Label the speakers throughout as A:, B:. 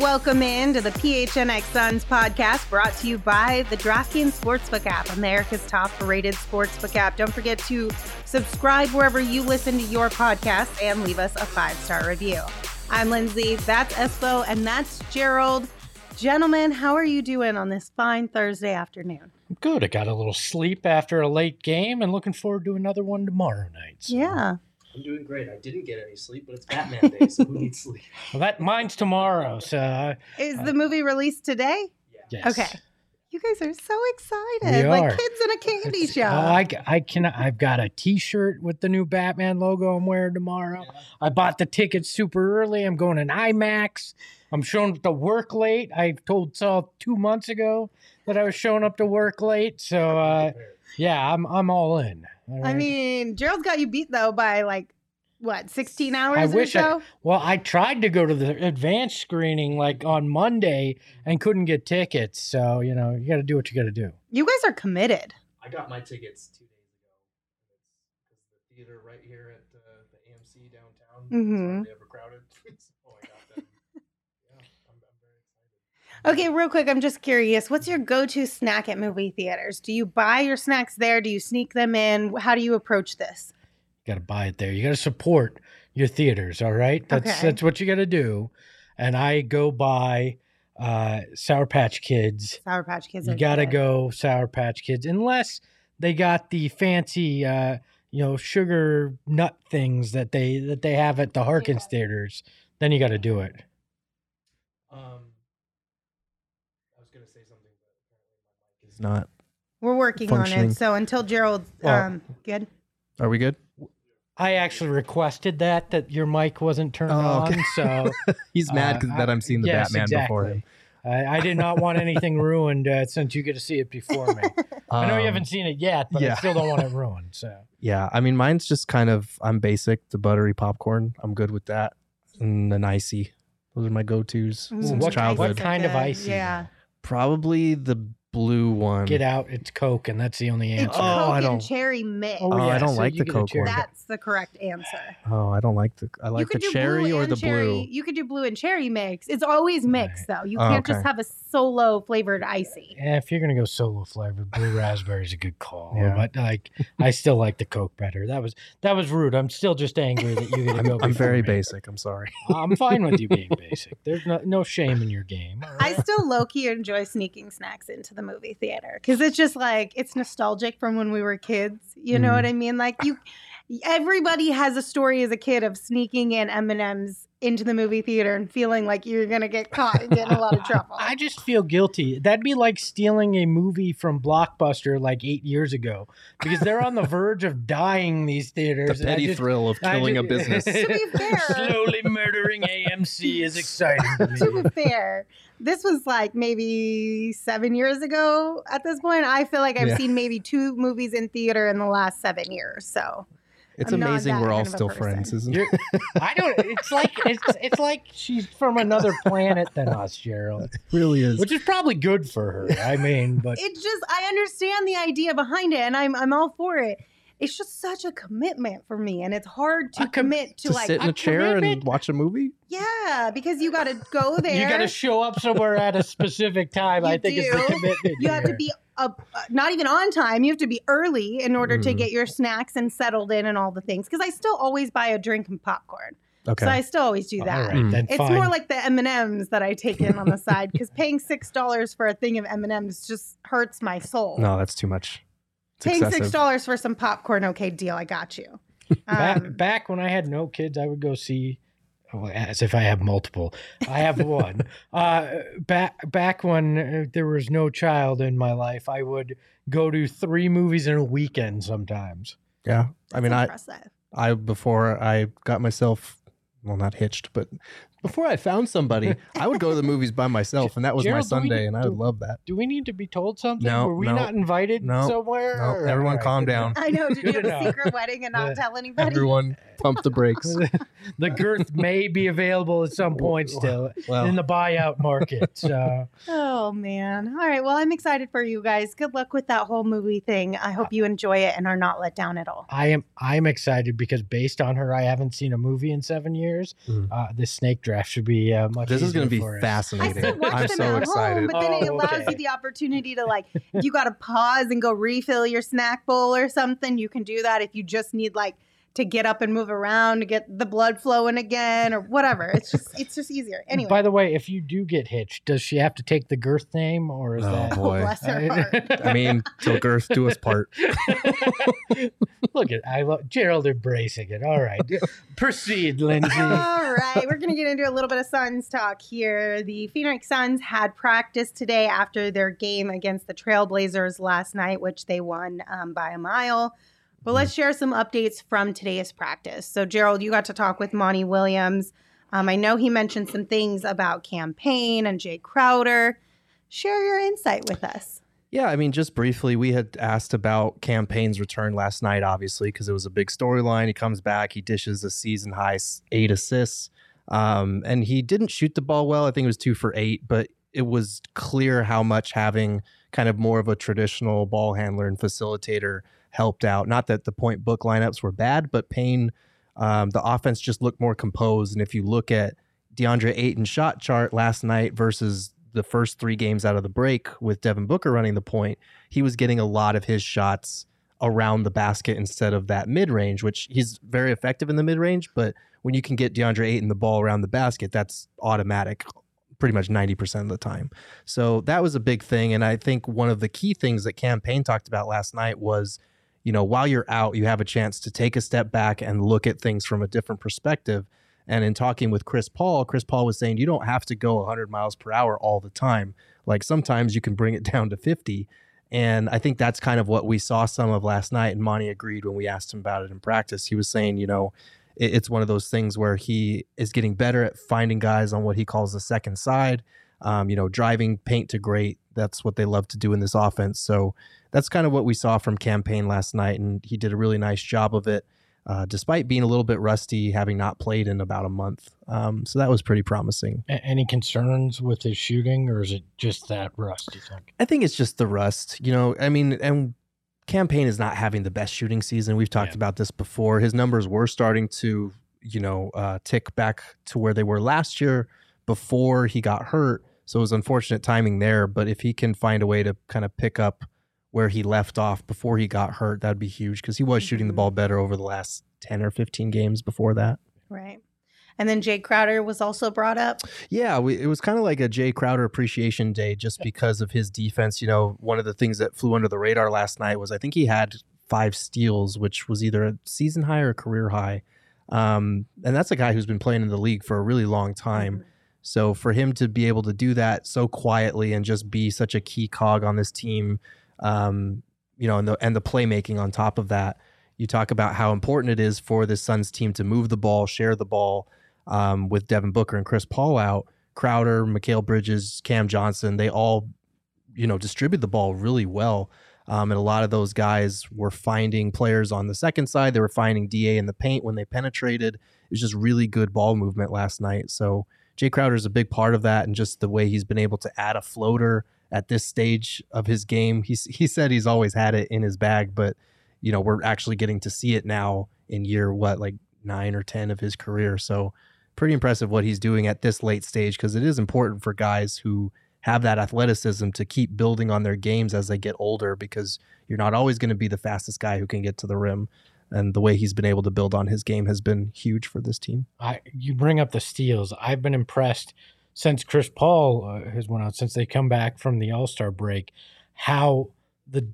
A: Welcome in to the PHNX Suns podcast brought to you by the DraftKings Sportsbook app, America's top rated sportsbook app. Don't forget to subscribe wherever you listen to your podcast and leave us a five star review. I'm Lindsey, that's Espo, and that's Gerald. Gentlemen, how are you doing on this fine Thursday afternoon?
B: Good. I got a little sleep after a late game and looking forward to another one tomorrow night. So.
A: Yeah.
C: I'm doing great. I didn't get any sleep, but it's Batman Day, so who needs sleep?
B: Well, that mine's tomorrow. So uh,
A: Is the movie released today?
B: yes.
A: Okay. You guys are so
B: We
A: excited. Like
B: are.
A: kids in a candy
B: It's-
A: show.
B: Oh, I, I can. I've got a T-shirt with the new Batman logo. I'm wearing tomorrow. I bought the tickets super early. I'm going in IMAX. I'm showing up to work late. I told Saul two months ago that I was showing up to work late. So uh, yeah, I'm I'm all in. all
A: I mean, Gerald's got you beat though by like what, 16 hours
B: I
A: or
B: wish I, well, I tried to go to the advanced screening like on Monday and couldn't get tickets. So, you know, you got to do what you got to do.
A: You guys are committed.
C: I got my tickets two days ago. It's the theater right here at uh, the AMC downtown.
A: Mhm.
C: It's hardly ever crowded. I got them. Yeah, I'm, I'm very excited.
A: Okay, real quick, I'm just curious. What's your go-to snack at movie theaters? Do you buy your snacks there? Do you sneak them in? How do you approach this?
B: You got to buy it there. You got to support your theaters, all right? That's
A: Okay.
B: that's what you got to do. And I go buy uh Sour Patch Kids.
A: Sour Patch Kids.
B: You got to go Sour Patch Kids unless they got the fancy uh you know sugar nut things that they that they have at the Harkins theaters. Then you got to do it.
C: Um, I was gonna say something, but apparently my mic is not.
A: We're working on
D: functioning.
A: it. So until Gerald,
B: Well-
A: um, good.
D: Are we good?
B: I actually requested that that your mic wasn't turned
D: Oh, okay.
B: on, so
D: He's mad
B: Uh,
D: 'cause
B: I-
D: that I'm seeing the
B: yes,
D: Batman before him.
B: exactly. I, I did not want anything ruined uh, since you get to see it before me. I know you
D: Um,
B: haven't seen it yet, but I still don't want it ruined. So
D: Yeah, I mean, mine's just kind of I'm basic. The buttery popcorn, I'm good with that, and an icy. Those are my go-tos
A: Mm,
D: since
B: what- what
D: childhood.
B: kind of icy?
A: Yeah.
D: Probably the blue one.
B: get out. It's Coke, and that's the only
A: It's
B: answer.
D: Oh,
A: Coke
D: I
A: and
D: don't-
A: cherry mix.
D: Oh, oh I don't like
B: you
D: the
B: get a
D: Coke
B: cherry.
D: one.
A: That's the correct answer.
D: Oh, I don't like the. I like the cherry
A: blue
D: or
A: and
D: the
A: cherry.
D: blue.
A: You could do blue and cherry mix. It's always mixed though. You
D: Oh,
A: can't just
D: okay.
A: have a solo flavored icy.
B: Yeah, if you're gonna go solo flavored, blue raspberry is a good call.
D: Yeah.
B: But like, I still like the Coke better. That was that was rude. I'm still just angry that you get to
D: I'm,
B: go.
D: I'm
B: before
D: very
B: me.
D: basic. I'm sorry.
B: I'm fine with you being basic. There's no no shame in your game. all
A: I
B: right?
A: still low key enjoy sneaking snacks into the movie theater because it's just like it's nostalgic from when we were kids. You know
D: Mhm.
A: what I mean? Like you, everybody has a story as a kid of sneaking in M and M's into the movie theater and feeling like you're gonna get caught and get in a lot of trouble.
B: I just feel guilty. That'd be like stealing a movie from Blockbuster like eight years ago because they're on the verge of dying these theaters. and I
D: petty
B: just-
D: thrill of
B: I
D: killing a business.
A: To be fair-
B: slowly murdering AMC is exciting to me.
A: to be fair, this was like maybe seven years ago at this point. I feel like I've
D: Yeah.
A: seen maybe two movies in theater in the last seven years. So
D: It's
A: I'm
D: amazing we're all
A: kind of a
D: still friends, isn't it?
B: I don't. It's like it's it's like she's from another planet than us, Gerald,
D: It really is.
B: which is probably good for her. I mean, but
A: it's just I understand the idea behind it, and I'm I'm all for it. It's just such a commitment for me, and it's hard to
B: com-
A: commit to,
D: to
A: like
D: sit in
B: a
D: a chair and watch a movie?
A: yeah, because you got to go there.
B: you got to show up somewhere at a specific time. I
A: You
B: think it's the commitment.
A: You have to be up, uh, not even on time. You have to be early in order to
D: Mhm.
A: get your snacks and settled in and all the things. Because I still always buy a drink and popcorn,
D: Okay.
A: so I still always do that.
B: right,
D: Mm.
B: then
A: It's
B: fine.
A: more like the M and M's that I take in on the side because paying six dollars for a thing of M and M's just hurts my soul.
D: no, that's too much. It's
A: paying
D: excessive.
A: six dollars for some popcorn, okay, deal, I got you.
B: back,
A: Um,
B: back when I had no kids, I would go see Well, as if I have multiple. I have one. uh, back back when uh, there was no child in my life, I would go to three movies in a weekend sometimes.
D: Yeah. I mean, I. I before I got myself well not hitched, but before I found somebody, I would go to the movies by myself, and that was
B: Gerald,
D: my Sunday,
B: need
D: and I
B: to-
D: would love that.
B: Do we need to be told something?
D: No,
B: Were we
D: no,
B: not invited
D: no,
B: somewhere?
D: No,
B: All right,
D: everyone
B: all right,
D: calm down.
A: I know. Did you have a secret wedding and not
B: Yeah.
A: tell anybody?
D: Everyone pump the brakes.
B: the girth may be available at some point still
D: Well,
B: in the buyout market. So
A: Oh man. All right. Well, I'm excited for you guys. Good luck with that whole movie thing. I hope you enjoy it and are not let down at all.
B: I am I'm excited because based on her, I haven't seen a movie in seven years.
D: Mm.
B: Uh, this snake draft should be uh, much.
D: this is
B: going to
D: be
B: for.
A: I
D: fascinating.
A: still watch
D: I'm
A: them
D: so
A: at
D: excited.
A: home, but then it
B: Oh,
A: allows
B: okay.
A: you the opportunity to like, if you got to pause and go refill your snack bowl or something, you can do that. If you just need like to get up and move around to get the blood flowing again or whatever, it's just it's just easier. Anyway,
B: By the way, if you do get hitched, does she have to take the girth name or is
D: Oh,
B: that?
D: boy.
A: bless her heart.
D: I mean, till girth do us part.
B: Look at I love Gerald embracing it. All right, proceed, Lindsey.
A: All right, we're going to get into a little bit of Suns talk here. The Phoenix Suns had practice today after their game against the Trailblazers last night, which they won um, by a mile. But let's share some updates from today's practice. So, Gerald, you got to talk with Monty Williams. Um, I know he mentioned some things about Cam Payne and Jay Crowder. Share your insight with us.
D: Yeah, I mean, just briefly, we had asked about Cam Payne's return last night, obviously, because it was a big storyline. He comes back, he dishes a season high eight assists, um, and he didn't shoot the ball well. I think it was two for eight, but it was clear how much having kind of more of a traditional ball handler and facilitator helped out. Not that the point book lineups were bad, but Payne, um, the offense just looked more composed. And if you look at DeAndre Ayton's shot chart last night versus the first three games out of the break with Devin Booker running the point, he was getting a lot of his shots around the basket instead of that mid range, which he's very effective in the mid range. But when you can get DeAndre Ayton the ball around the basket, that's automatic pretty much 90% of the time. So that was a big thing. And I think one of the key things that Cam Payne talked about last night was, you know, while you're out, you have a chance to take a step back and look at things from a different perspective. And in talking with Chris Paul, Chris Paul was saying you don't have to go 100 miles per hour all the time. Like sometimes you can bring it down to 50. And I think that's kind of what we saw some of last night. And Monty agreed when we asked him about it in practice. He was saying, you know, it- it's one of those things where he is getting better at finding guys on what he calls the second side. Um, you know, driving paint to great. That's what they love to do in this offense. So that's kind of what we saw from Cam Payne last night, and he did a really nice job of it, uh, despite being a little bit rusty, having not played in about a month. Um, so that was pretty promising.
B: A- Any concerns with his shooting, or is it just that rust? You think?
D: I think it's just the rust. You know, I mean, and Cam Payne is not having the best shooting season. We've talked
B: Yeah.
D: about this before. His numbers were starting to, you know, uh, tick back to where they were last year before he got hurt. So it was unfortunate timing there. But if he can find a way to kind of pick up where he left off before he got hurt, that'd be huge because he was shooting the
A: Mhm.
D: ball better over the last 10 or 15 games before that.
A: Right. And then Jay Crowder was also brought up.
D: Yeah, we, it was kind of like a Jay Crowder appreciation day just because of his defense. You know, one of the things that flew under the radar last night was I think he had five steals, which was either a season high or a career high. Um, and that's a guy who's been playing in the league for a really long time. So for him to be able to do that so quietly and just be such a key cog on this team, um, you know, and the and the playmaking on top of that, you talk about how important it is for the Suns team to move the ball, share the ball, um, with Devin Booker and Chris Paul out. Crowder, Mikal Bridges, Cam Johnson, they all, you know, distribute the ball really well. Um, and a lot of those guys were finding players on the second side. They were finding DA in the paint when they penetrated. It was just really good ball movement last night. So Jay Crowder is a big part of that, and just the way he's been able to add a floater at this stage of his game. He's, he said he's always had it in his bag, but you know we're actually getting to see it now in year what like nine or ten of his career. So pretty impressive what he's doing at this late stage because it is important for guys who have that athleticism to keep building on their games as they get older because you're not always going to be the fastest guy who can get to the rim. And the way he's been able to build on his game has been huge for this team.
B: I you bring up the steals. I've been impressed since Chris Paul uh, has went out since they come back from the All Star break. How the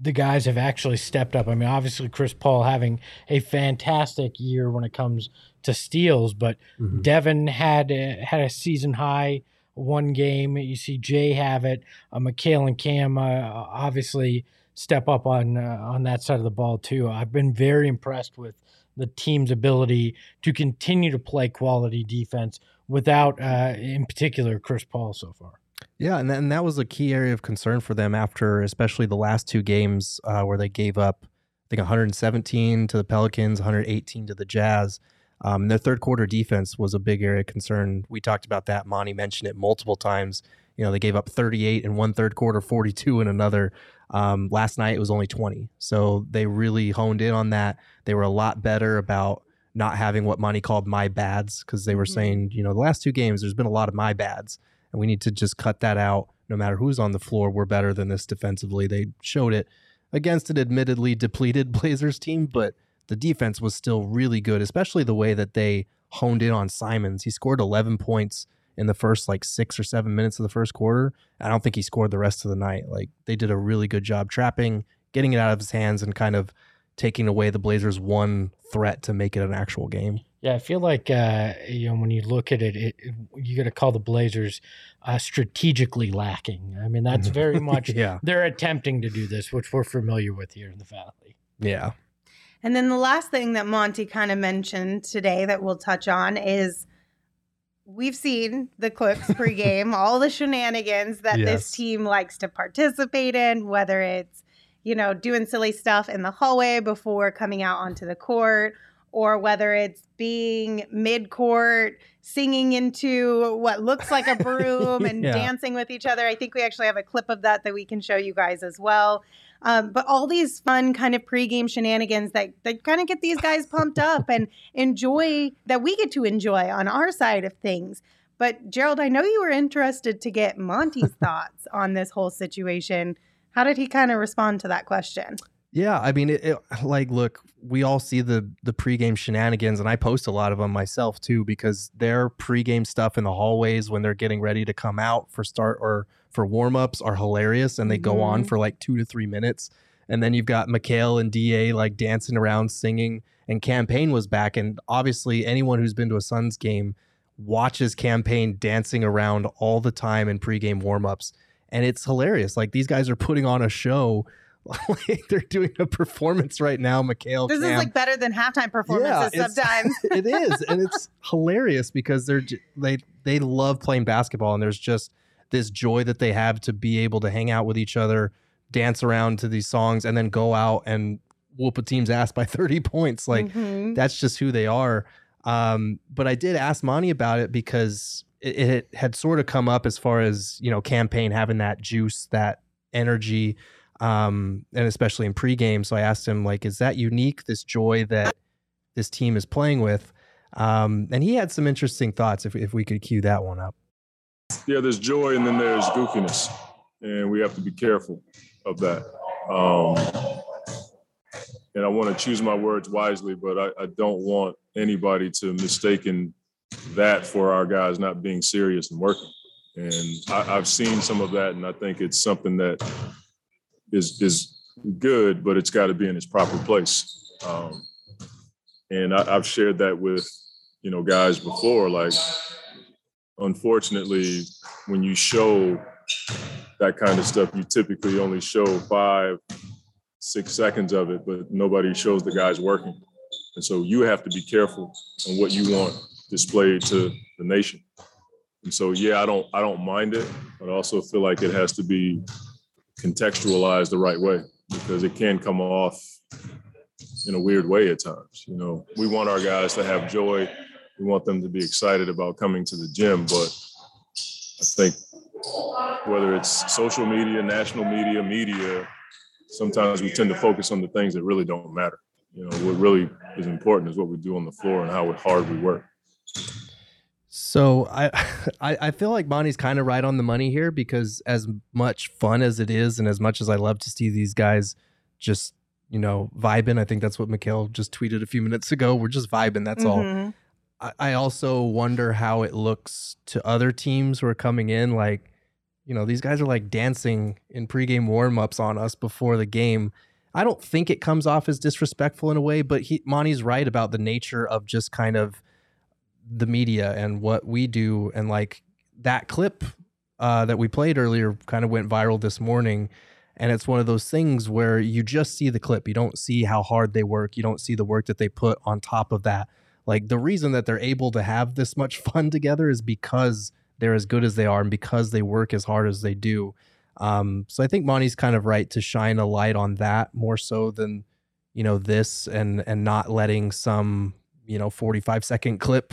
B: the guys have actually stepped up. I mean, obviously Chris Paul having a fantastic year when it comes to steals, but
D: Mhm.
B: Devin had a, had a season high one game. You see Jay have it. Uh, Mikal and Cam uh, obviously step up on uh, on that side of the ball too. I've been very impressed with the team's ability to continue to play quality defense without, uh, in particular, Chris Paul so far.
D: Yeah, and, and that was a key area of concern for them after, especially the last two games uh, where they gave up, I think, 117 to the Pelicans, 118 to the Jazz. Um, their third quarter defense was a big area of concern. We talked about that. Monty mentioned it multiple times. You know, they gave up 38 in one third quarter, 42 in another. Um, last night it was only 20. So they really honed in on that. They were a lot better about not having what Monty called my bads because they were
A: Mhm.
D: saying, you know, the last two games, there's been a lot of my bads and we need to just cut that out. No matter who's on the floor, we're better than this defensively. They showed it against an admittedly depleted Blazers team, but the defense was still really good, especially the way that they honed in on Simons. He scored 11 points in the first like six or seven minutes of the first quarter. I don't think he scored the rest of the night. Like they did a really good job trapping, getting it out of his hands, and kind of taking away the Blazers' one threat to make it an actual game.
B: Yeah, I feel like uh, you know when you look at it, it, it you got to call the Blazers uh, strategically lacking. I mean, that's very much
D: yeah.
B: they're attempting to do this, which we're familiar with here in the Valley.
D: Yeah.
A: And then the last thing that Monty kind of mentioned today that we'll touch on is we've seen the clips pregame, all the shenanigans that
D: Yes.
A: this team likes to participate in, whether it's, you know, doing silly stuff in the hallway before coming out onto the court, or whether it's being mid court, singing into what looks like a broom and
D: Yeah.
A: dancing with each other. I think we actually have a clip of that that we can show you guys as well. Um, but all these fun kind of pregame shenanigans that, that kind of get these guys pumped up and enjoy that we get to enjoy on our side of things. But Gerald, I know you were interested to get Monty's thoughts on this whole situation. How did he kind of respond to that question?
D: Yeah, I mean, it, it, like, look, we all see the the pregame shenanigans, and I post a lot of them myself too because their pregame stuff in the hallways when they're getting ready to come out for start or for warm ups are hilarious, and they go on
A: Mhm.
D: for like two to three minutes, and then you've got Mikal and Da like dancing around, singing, and Cam Payne was back, and obviously anyone who's been to a Suns game watches Cam Payne dancing around all the time in pregame warm ups, and it's hilarious. Like these guys are putting on a show like they're doing a performance right now. Mikal,
A: This is like better than halftime performances
D: it's-
A: sometimes.
D: it is, and it's hilarious because they're they they love playing basketball, and there's just this joy that they have to be able to hang out with each other, dance around to these songs, and then go out and whoop a team's ass by 30 points. Like
A: Mhm.
D: that's just who they are. Um, but I did ask Monty about it because it, it had sort of come up as far as you know, Cam Payne having that juice, that energy, um, and especially in pregame. So I asked him like, is that unique? This joy that this team is playing with, um, and he had some interesting thoughts. If if we could cue that one up.
E: yeah, there's joy and then there's goofiness, and we have to be careful of that. Um, and I want to choose my words wisely, but I, I don't want anybody to mistaken that for our guys not being serious and working. And I, I've seen some of that, and I think it's something that is is good, but it's got to be in its proper place. Um, and I, I've shared that with you know guys before, like unfortunately, when you show that kind of stuff, you typically only show five, six seconds of it, but nobody shows the guys working. And so you have to be careful on what you want displayed to the nation. And so, yeah, I don't, I don't mind it, but I also feel like it has to be contextualized the right way because it can come off in a weird way at times. You know, we want our guys to have joy we want them to be excited about coming to the gym. But I think whether it's social media, national media, media, sometimes we tend to focus on the things that really don't matter. You know, what really is important is what we do on the floor and how hard we work.
D: So I, I I feel like Monty's kind of right on the money here because as much fun as it is, and as much as I love to see these guys just you know vibing, I think that's what Mikal just tweeted a few minutes ago. We're just vibing. That's all.
A: Mhm.
D: I, I also wonder how it looks to other teams who are coming in. Like You know, these guys are like dancing in pregame warmups on us before the game. I don't think it comes off as disrespectful in a way, but he Monty's right about the nature of just kind of the media and what we do. And like that clip uh, that we played earlier kind of went viral this morning. And it's one of those things where you just see the clip. You don't see how hard they work. You don't see the work that they put on top of that. Like the reason that they're able to have this much fun together is because they're as good as they are and because they work as hard as they do. Um, so i think monty's kind of right to shine a light on that more so than you know this and and not letting some you know 45 second clip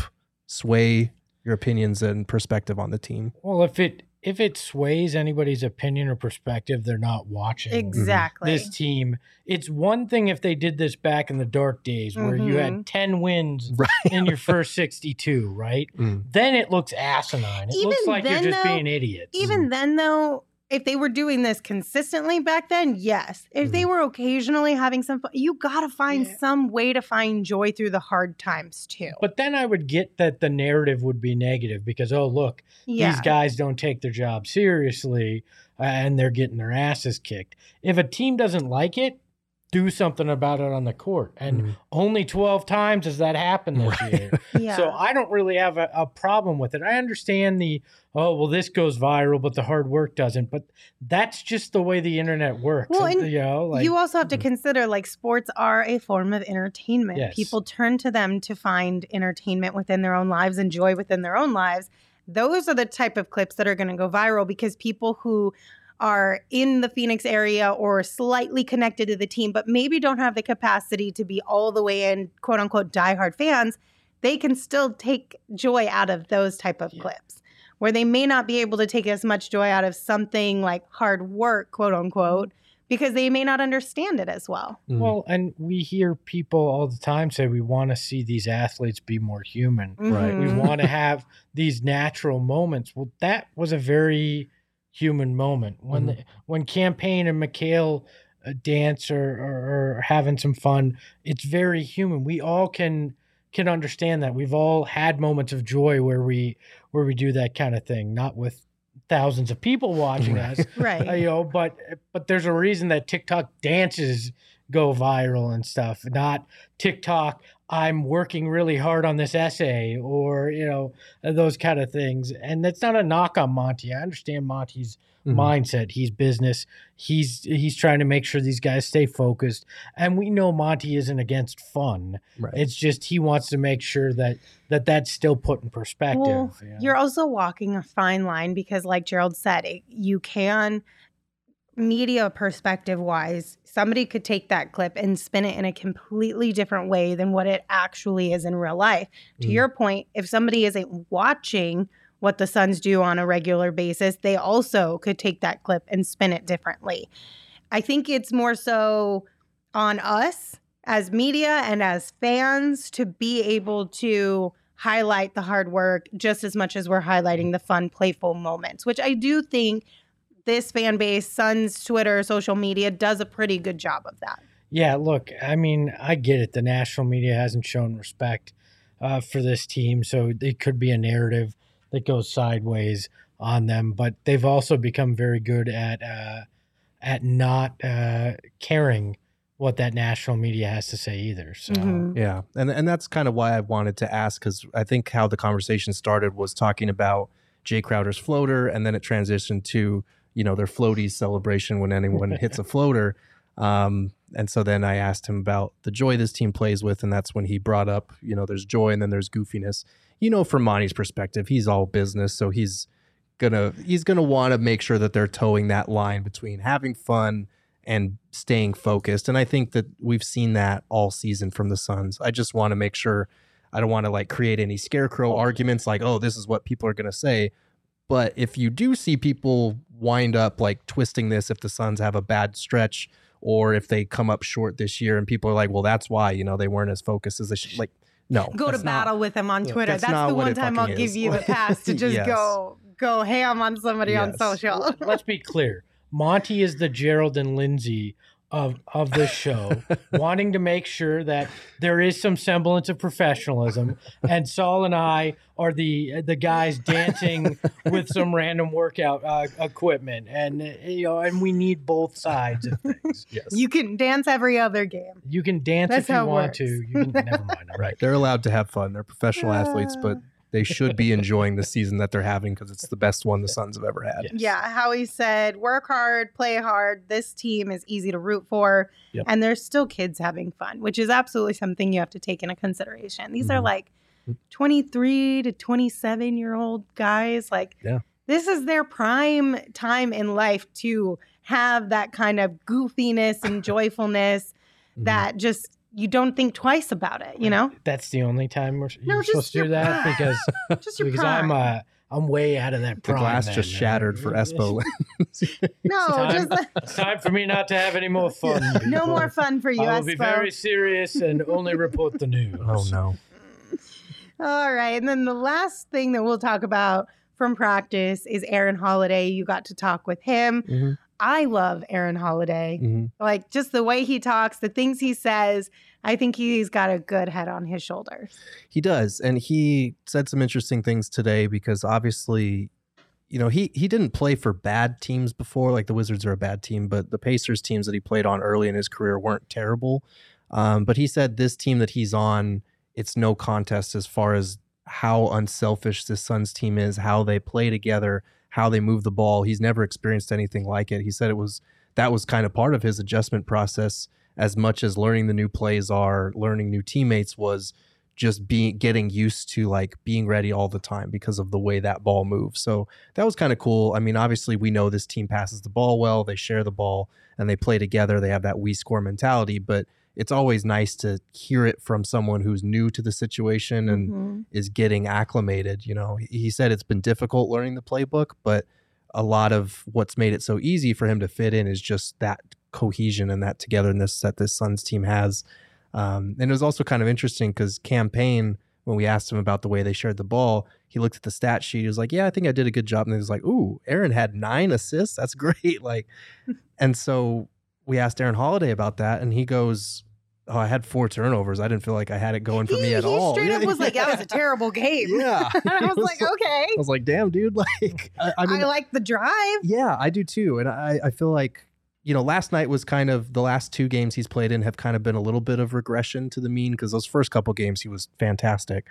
D: sway your opinions and perspective on the team
B: Well, if it if it sways anybody's opinion or perspective, they're not watching
A: Exactly.
B: this team. It's one thing if they did this back in the dark days where you
A: Mhm.
B: had 10 wins
D: right
B: in your first 62, right?
D: Mm.
B: Then it looks asinine. It looks
A: Even
B: like
A: then,
B: you're just
A: though,
B: being idiots.
A: Even then, though, if they were doing this consistently back then, yes. If they were occasionally having some fun, you got to find
B: Yeah.
A: some way to find joy through the hard times too.
B: but then I would get that the narrative would be negative because, oh, look,
A: yeah.
B: these guys don't take their job seriously uh, and they're getting their asses kicked. If a team doesn't like it, do something about it on the court. And
D: Mm.
B: only 12 times has that happened this year.
A: yeah.
B: So I don't really have a, a problem with it. I understand the, oh, well, this goes viral, but the hard work doesn't. But that's just the way the internet works.
A: Well, and
B: you know, like,
A: you also have to consider like sports are a form of entertainment.
B: Yes.
A: People turn to them to find entertainment within their own lives and joy within their own lives. Those are the type of clips that are going to go viral because people who are in the Phoenix area or slightly connected to the team, but maybe don't have the capacity to be all the way in quote unquote diehard fans, they can still take joy out of those type of
B: Yeah.
A: clips where they may not be able to take as much joy out of something like hard work, quote unquote, because they may not understand it as well.
D: Mm.
B: well, and we hear people all the time say we want to see these athletes be more human.
D: Right.
B: We
A: Mhm.
B: want to have these natural moments. Well, that was a very human moment when the, when Cam Payne and Mikal uh, dance or, or, or having some fun. It's very human. We all can can understand that. We've all had moments of joy where we where we do that kind of thing. Not with thousands of people watching
D: Right.
B: us,
A: Right.
B: you know. But but there's a reason that TikTok dances go viral and stuff. Not TikTok. I'm working really hard on this essay, or you know, those kind of things. And that's not a knock on Monty. I understand Monty's
D: Mhm.
B: mindset. He's business. He's he's trying to make sure these guys stay focused. And we know Monty isn't against fun.
D: Right.
B: It's just he wants to make sure that that that's still put in perspective.
A: Well,
B: you know?
A: You're also walking a fine line because, like Gerald said, it, you can, media perspective wise, somebody could take that clip and spin it in a completely different way than what it actually is in real life. To
D: Mm.
A: your point, if somebody isn't watching what the Suns do on a regular basis, they also could take that clip and spin it differently. I think it's more so on us as media and as fans to be able to highlight the hard work just as much as we're highlighting the fun, playful moments, which I do think this fan base, Suns, Twitter, social media does a pretty good job of that.
B: Yeah, look, I mean, I get it. The national media hasn't shown respect uh, for this team, so it could be a narrative that goes sideways on them. But they've also become very good at uh, at not uh, caring what that national media has to say either. So
A: Mhm.
D: Yeah, and and that's kind of why I wanted to ask because I think how the conversation started was talking about Jay Crowder's floater, and then it transitioned to you know their floaties celebration when anyone hits a floater. Um, and so then I asked him about the joy this team plays with, and that's when he brought up you know there's joy and then there's goofiness. You know, from Monty's perspective, he's all business, so he's gonna he's gonna want to make sure that they're towing that line between having fun and staying focused. And I think that we've seen that all season from the Suns. I just want to make sure I don't want to like create any scarecrow arguments like, oh, this is what people are going to say. But if you do see people wind up like twisting this, if the Suns have a bad stretch or if they come up short this year and people are like, well, that's why, you know, they weren't as focused as they should. Like, no.
A: Go to
D: that's not-
A: battle with them on
D: Yeah,
A: Twitter.
D: that's
A: That's, the one time I'll
D: fucking
A: give you the pass to just
D: Yes.
A: go go ham on somebody on social.
B: let's be clear. Monty is the Gerald and Lindsey of of this show, wanting to make sure that there is some semblance of professionalism. And Saul and I are the the guys dancing with some random workout uh, equipment, and uh, you know, and we need both sides of things.
D: Yes.
A: You can dance every other game.
B: You can dance
A: That's
B: if you want
A: works.
B: to. You can, never mind. I'm
D: Right. They're allowed to have fun. They're professional athletes, but they should be enjoying the season that they're having because it's the best one the Suns have ever had.
B: Yes.
A: Yeah, Howie said, work hard, play hard. This team is easy to root for.
B: Yep.
A: And there's still kids having fun, which is absolutely something you have to take into consideration. These are
D: Mhm.
A: like 23 to 27 year old guys. Like,
D: Yeah.
A: this is their prime time in life to have that kind of goofiness and joyfulness
D: Mhm.
A: that just you don't think twice about it, you know?
B: That's the only time we're
A: No,
B: you're supposed to do that
A: prime.
B: because
A: Just your
B: because
A: prime.
B: I'm uh I'm way out of that
D: The glass
B: then,
D: just
B: man.
D: shattered for Espo.
A: no,
B: time.
A: just
B: It's time for me not to have any more fun.
A: no
B: people.
A: more fun for you,
B: I will be very serious and only report the news.
D: oh no.
A: All right. And then the last thing that we'll talk about from practice is Aaron Holiday. You got to talk with him.
D: Mhm.
A: I love Aaron Holiday.
D: Mhm.
A: Like just the way he talks, the things he says. I think he's got a good head on his shoulders.
D: He does, and he said some interesting things today because obviously, you know, he he didn't play for bad teams before. Like the Wizards are a bad team, but the Pacers teams that he played on early in his career weren't terrible. Um, but he said this team that he's on, it's no contest as far as how unselfish this Suns team is, how they play together, how they move the ball. He's never experienced anything like it. He said it was that was kind of part of his adjustment process as much as learning the new plays are, learning new teammates was just being getting used to like being ready all the time because of the way that ball moves. So that was kind of cool. I mean, obviously we know this team passes the ball well, they share the ball and they play together. They have that we score mentality, but it's always nice to hear it from someone who's new to the situation and
A: Mhm.
D: is getting acclimated. You know, he- he said it's been difficult learning the playbook, but a lot of what's made it so easy for him to fit in is just that cohesion and that togetherness that this Suns team has. Um, and it was also kind of interesting because Cam Payne, when we asked him about the way they shared the ball, he looked at the stat sheet. He was like, "Yeah, I think I did a good job." And he was like, "Ooh, Aaron had nine assists. That's great!" Like, and so we asked Aaron Holiday about that, and he goes, "Oh, I had four turnovers. I didn't feel like I had it going for
A: he,
D: me at all.
A: he
D: all."
A: straight up was like, that was a terrible game.
D: Yeah.
A: and
D: I
A: was
D: was
A: like,
D: like-
A: okay.
D: I was like, damn, dude. Like, I, I
A: I, like the drive.
D: yeah, I do too. And I, I feel like, you know, last night was kind of the last two games he's played in have kind of been a little bit of regression to the mean because those first couple games he was fantastic.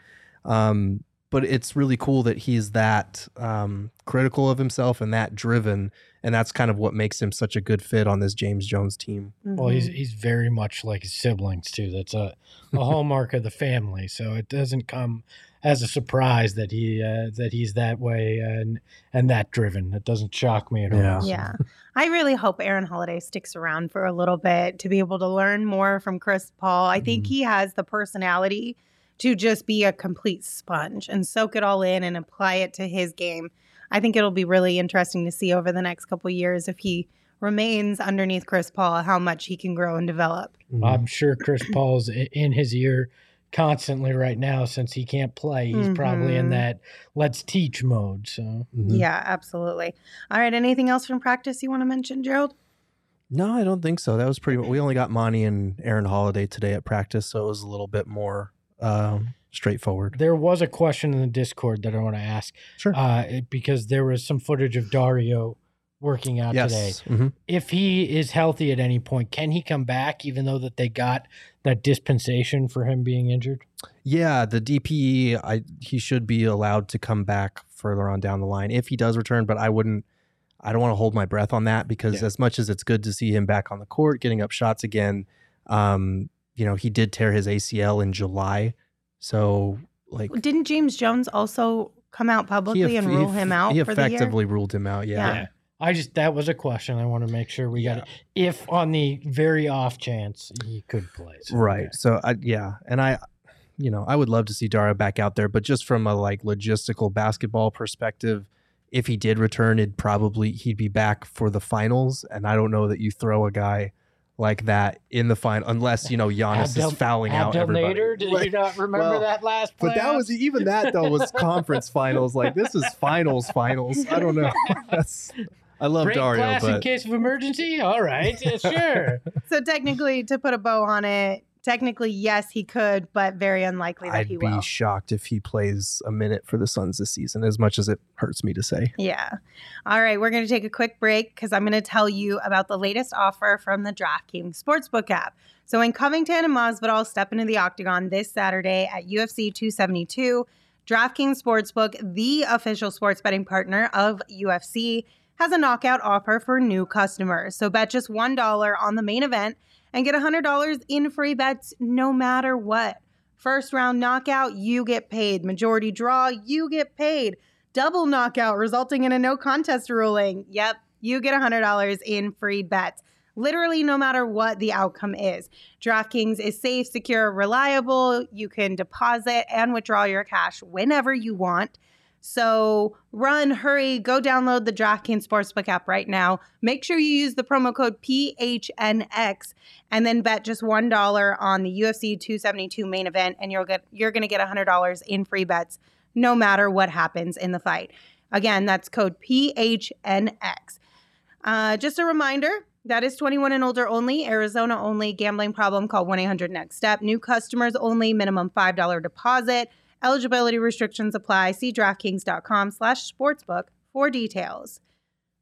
D: Um, but it's really cool that he's that um, critical of himself and that driven. And that's kind of what makes him such a good fit on this James Jones team.
B: Well, he's
A: Mhm.
B: he's very much like his siblings too. That's a, a hallmark of the family. So it doesn't come as a surprise that he uh, that he's that way and and that driven. It doesn't shock me at all.
A: Yeah. I really hope Aaron Holiday sticks around for a little bit to be able to learn more from Chris Paul. I think
D: Mhm.
A: he has the personality to just be a complete sponge and soak it all in and apply it to his game. I think it'll be really interesting to see over the next couple years if he remains underneath Chris Paul how much he can grow and develop.
B: I'm sure Chris Paul's in his ear constantly right now since he can't play. He's probably in
A: Mhm.
B: that let's teach mode. So
D: Mhm.
A: Yeah, absolutely. All right, anything else from practice you want to mention, Gerald?
D: No, I don't think so. That was pretty. We only got Monty and Aaron Holiday today at practice, so it was a little bit more um, straightforward.
B: there was a question in the Discord that I want to ask
D: Sure.
B: uh, it- because there was some footage of Dario working out today.
D: yes. Mhm.
B: if he is healthy at any point, can he come back even though that they got that dispensation for him being injured?
D: Yeah, the DPE, I he should be allowed to come back further on down the line if he does return, but I wouldn't. I don't want to hold my breath on that because
B: Yeah.
D: as much as it's good to see him back on the court, getting up shots again, um, you know, he did tear his ACL in July, so like
A: Didn't James Jones also come out publicly and rule
D: he
A: him out
D: He
A: for the year?
D: effectively ruled him out. Yeah.
A: Yeah.
B: I just that was a question I want to make sure we got it. If on the very off chance he could play, So,
D: Right.
B: okay.
D: So I yeah, and I you know, I would love to see Dario back out there, but just from a like logistical basketball perspective, if he did return, it'd probably he'd be back for the finals, and I don't know that you throw a guy like that in the final unless you know Giannis
B: Abdel-
D: is fouling out
B: Abdel
D: everybody.
B: Nader, did
D: Right.
B: you not remember
D: Well,
B: that last?
D: But that was even that though was conference finals. Like this is finals, finals. I don't know. That's I love
B: Break
D: Dario,
B: glass in case of emergency. All right, yeah, sure.
A: So technically, to put a bow on it, technically yes, he could, but very unlikely that
D: I'd
A: he
D: be shocked if he plays a minute for the Suns this season, as much as it hurts me to say.
A: Yeah. All right, we're going to take a quick break because I'm going to tell you about the latest offer from the DraftKings Sportsbook app. So in Covington and Masvidal step into the octagon this Saturday at UFC 272. DraftKings Sportsbook, the official sports betting partner of UFC, has a knockout offer for new customers. So bet just $1 on the main event and get $100 in free bets no matter what. First round knockout, you get paid. Majority draw, you get paid. Double knockout, resulting in a no contest ruling. Yep, you get $100 in free bets. Literally, no matter what the outcome is. DraftKings is safe, secure, reliable. You can deposit and withdraw your cash whenever you want. So run, hurry, go download the DraftKings Sportsbook app right now. Make sure you use the promo code PHNX and then bet just $1 on the UFC 272 main event and you'll get you're going to get $100 in free bets no matter what happens in the fight. Again, that's code PHNX. Uh, just a reminder, that is 21 and older only, Arizona only, gambling problem, call 1-800-NEXT STEP. New customers only, minimum $5 deposit. Eligibility restrictions apply. See DraftKings.com slash sportsbook for details.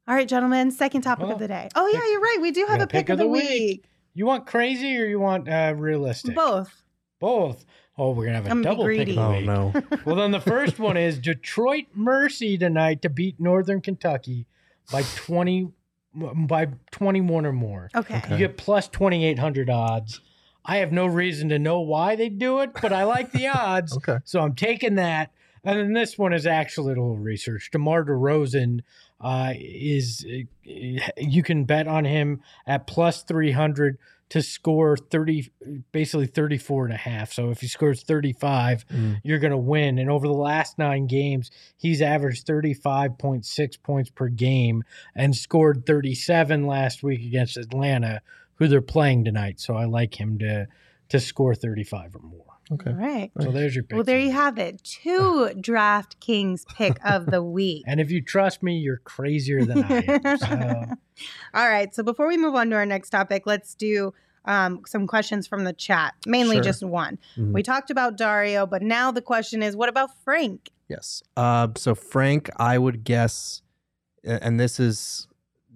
A: All right, gentlemen, second topic
B: Well,
A: of the day. Oh, yeah, you're right. We do have a pick, of the, week.
B: You want crazy or you want uh, realistic?
A: Both.
B: Both. Oh, we're gonna have a
A: I'm
B: double pick of the
D: Oh
B: week.
D: no!
B: Well, then the first one is Detroit Mercy tonight to beat Northern Kentucky by twenty by twenty one or more.
A: Okay.
B: You get plus twenty eight hundred odds. I have no reason to know why they do it, but I like the odds.
D: Okay.
B: So I'm taking that. And then this one is actually a little research. DeMar DeRozan uh, is, you can bet on him at plus 300 to score 30, basically 34 and a half. So if he scores 35,
D: Mm.
B: you're going to win. And over the last nine games, he's averaged 35.6 points per game and scored 37 last week against Atlanta, who they're playing tonight. So I like him to, to score 35 or more.
D: Okay.
A: All right.
B: So there's your pick.
A: Well, there you have it. Two DraftKings pick of the week.
B: And if you trust me, you're crazier than I am. So
A: All right. So before we move on to our next topic, let's do um, some questions from the chat, mainly
D: Sure.
A: just one.
D: Mhm.
A: We talked about Dario, but now the question is what about Frank?
D: Yes. Uh, so Frank, I would guess, and this is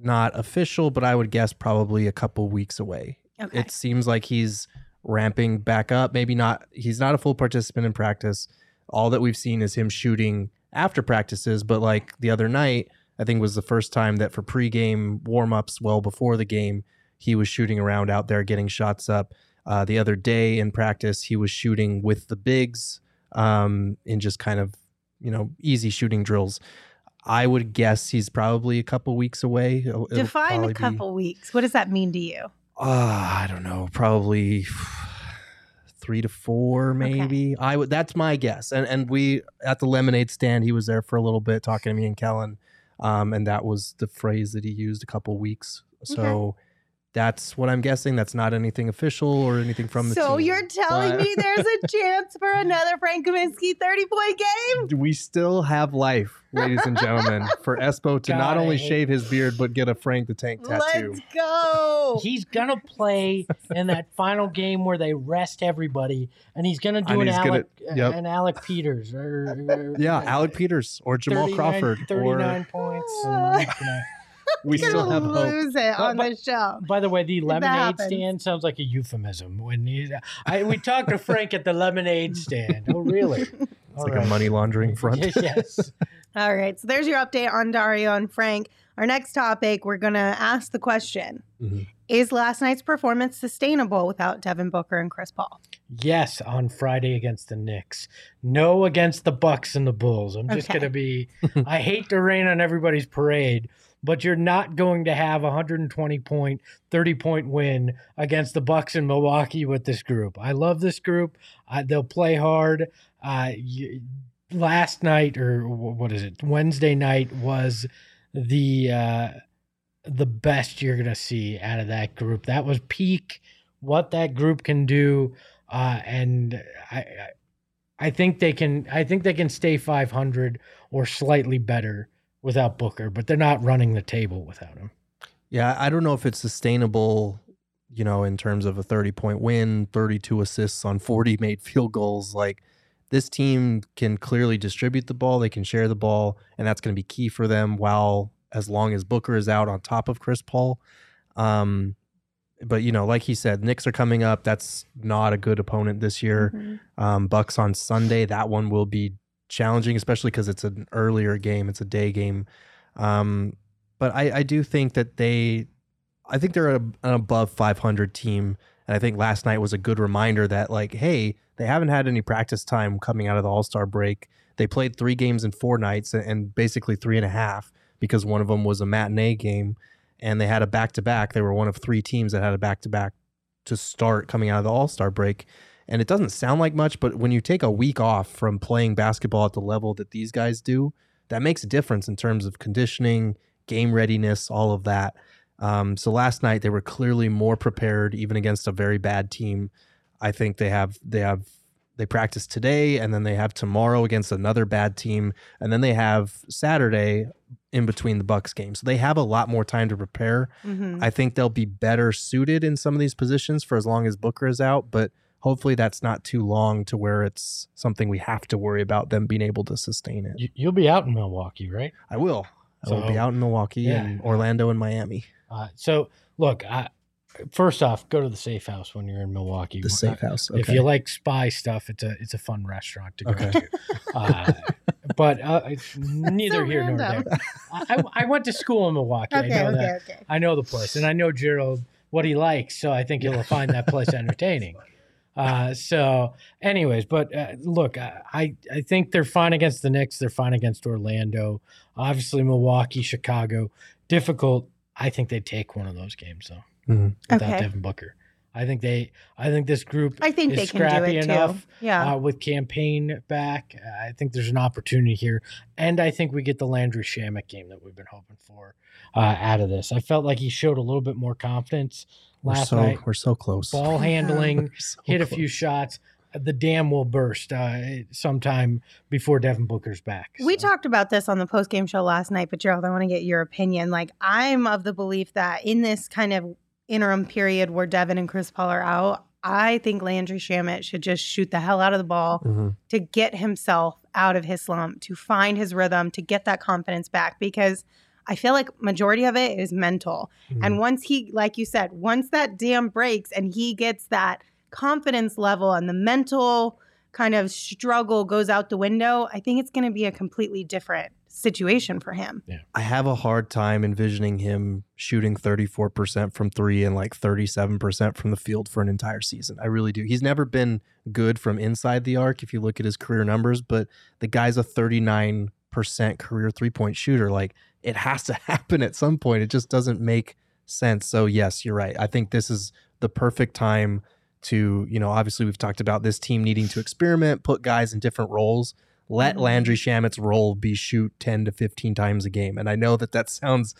D: not official, but I would guess probably a couple weeks away.
A: Okay.
D: It seems like he's ramping back up. Maybe not. He's not a full participant in practice. All that we've seen is him shooting after practices. But like the other night, I think was the first time that for pregame warmups, well before the game, he was shooting around out there, getting shots up. Uh, the other day in practice, he was shooting with the bigs um, in just kind of you know easy shooting drills. I would guess he's probably a couple weeks away. It'll-
A: Define a
D: be-
A: couple weeks. What does that mean to you?
D: uh, I don't know, probably three to four, maybe. I would. That's my guess. And and we at the lemonade stand, he was there for a little bit talking to me and Kellen, um, and that was the phrase that he used a couple weeks. So that's what I'm guessing. That's not anything official or anything from the
A: so
D: team.
A: you're telling
D: but-
A: me there's a chance for another Frank Kaminsky 30 point game?
D: we still have life, ladies and gentlemen, for Espo to
B: God,
D: not
B: I
D: only shave his beard but get a Frank the Tank tattoo.
A: Let's go.
B: he's gonna play in that final game where they rest everybody, and he's gonna do
D: And
B: an
D: he's gonna-
B: Alec,
D: yep.
B: an Alec Peters or, or-
D: Yeah, Alec Peters or Jamal
B: 39
D: Crawford. Or
B: 39 points. and I'm gonna-
D: we
A: Gonna
D: still have hope.
A: lose it on
B: But-
A: the show.
B: By the way, the
A: that
B: lemonade stand sounds like a euphemism. When you, I, we talked to Frank at the lemonade stand. Oh, really?
D: It's like a money laundering front.
B: yes.
A: All right. So there's your update on Dario and Frank. Our next topic, we're going to ask the question
D: Mhm.
A: Is last night's performance sustainable without Devin Booker and Chris Paul?
B: Yes, on Friday against the Knicks. No against the Bucks and the Bulls. I'm just
A: Okay.
B: going to be. I hate to rain on everybody's parade, but you're not going to have a 120 point, 30 point win against the Bucks in Milwaukee with this group. I love this group. Uh, they'll play hard. Uh, you, last night or what is it? Wednesday night was the uh, the best you're going to see out of that group. That was peak what that group can do uh, and I I think they can I think they can stay 500 or slightly better without Booker, but they're not running the table without him.
D: Yeah, I don't know if it's sustainable, you know, in terms of a 30 point win, 32 assists on 40 made field goals. Like this team can clearly distribute the ball, they can share the ball, and that's going to be key for them while as long as Booker is out on top of Chris Paul. Um, but you know, like he said, Knicks are coming up. That's not a good opponent this year.
A: Mhm.
D: Um, Bucks on Sunday. That one will be challenging, especially because it's an earlier game. It's a day game. Um, but I, I do think that they, I think they're a, an above 500 team, and I think last night was a good reminder that like, hey, they haven't had any practice time coming out of the All Star break. They played three games in four nights, and- basically three and a half because one of them was a matinee game, and they had a back to back. They were one of three teams that had a back to back to start coming out of the All Star break. And it doesn't sound like much, but when you take a week off from playing basketball at the level that these guys do, that makes a difference in terms of conditioning, game readiness, all of that. Um, so last night they were clearly more prepared, even against a very bad team. I think they have they have they practice today, and then they have tomorrow against another bad team, and then they have Saturday in between the Bucks game. So they have a lot more time to prepare.
A: Mhm.
D: I think they'll be better suited in some of these positions for as long as Booker is out, but hopefully that's not too long to where it's something we have to worry about them being able to sustain it.
B: You, you'll be out in Milwaukee, right?
D: I will. I will be out in Milwaukee
B: yeah.
D: and Orlando and Miami.
B: Uh, so look, I, first off, go to the Safe House when you're in Milwaukee.
D: The safe house.
B: If you like spy stuff, it's a it's a fun restaurant to go
D: Okay.
B: to. Uh, but uh, neither
A: So
B: here nor there. I, I went to school in Milwaukee. I
A: Okay,
B: know
A: okay,
B: that.
A: okay.
B: I know the place, and I know Gerald what he likes, so I think he'll find that place entertaining. Uh, so, anyways, but uh, look, I I I think they're fine against the Knicks. They're fine against Orlando. Obviously, Milwaukee, Chicago, difficult. I think they take one of those games though,
D: Mhm.
B: without
A: Okay.
B: Devin Booker. I think they. I think this group
A: I think
B: is
A: they can do it
B: enough
A: too. Yeah.
B: uh, with Cam Payne back. Uh, I think there's an opportunity here, and I think we get the Landry Shamet game that we've been hoping for uh, out of this. I felt like he showed a little bit more confidence
D: We're
B: last
D: so
B: night.
D: we're so close.
B: Ball handling,
D: so
B: hit a few shots. The dam will burst uh, sometime before Devin Booker's back.
A: We talked about this on the post game show last night, but Gerald, I want to get your opinion. Like, I'm of the belief that in this kind of interim period where Devin and Chris Paul are out, I think Landry Shamet should just shoot the hell out of the ball
D: Mhm.
A: to get himself out of his slump, to find his rhythm, to get that confidence back because I feel like majority of it is mental. And mm-hmm. once he like you said, once that dam breaks and he gets that confidence level and the mental kind of struggle goes out the window, I think it's going to be a completely different situation for him.
D: I have a hard time envisioning him shooting 34% from three and like 37% from the field for an entire season. I really do. He's never been good from inside the arc if you look at his career numbers, but the guy's a 39% career three point shooter. Like it has to happen at some point. It just doesn't make sense. So, yes, you're right. I think this is the perfect time to, you know, obviously we've talked about this team needing to experiment, put guys in different roles. Let
A: Mhm.
D: Landry Shamet's role be shoot 10 to 15 times a game. And I know that that sounds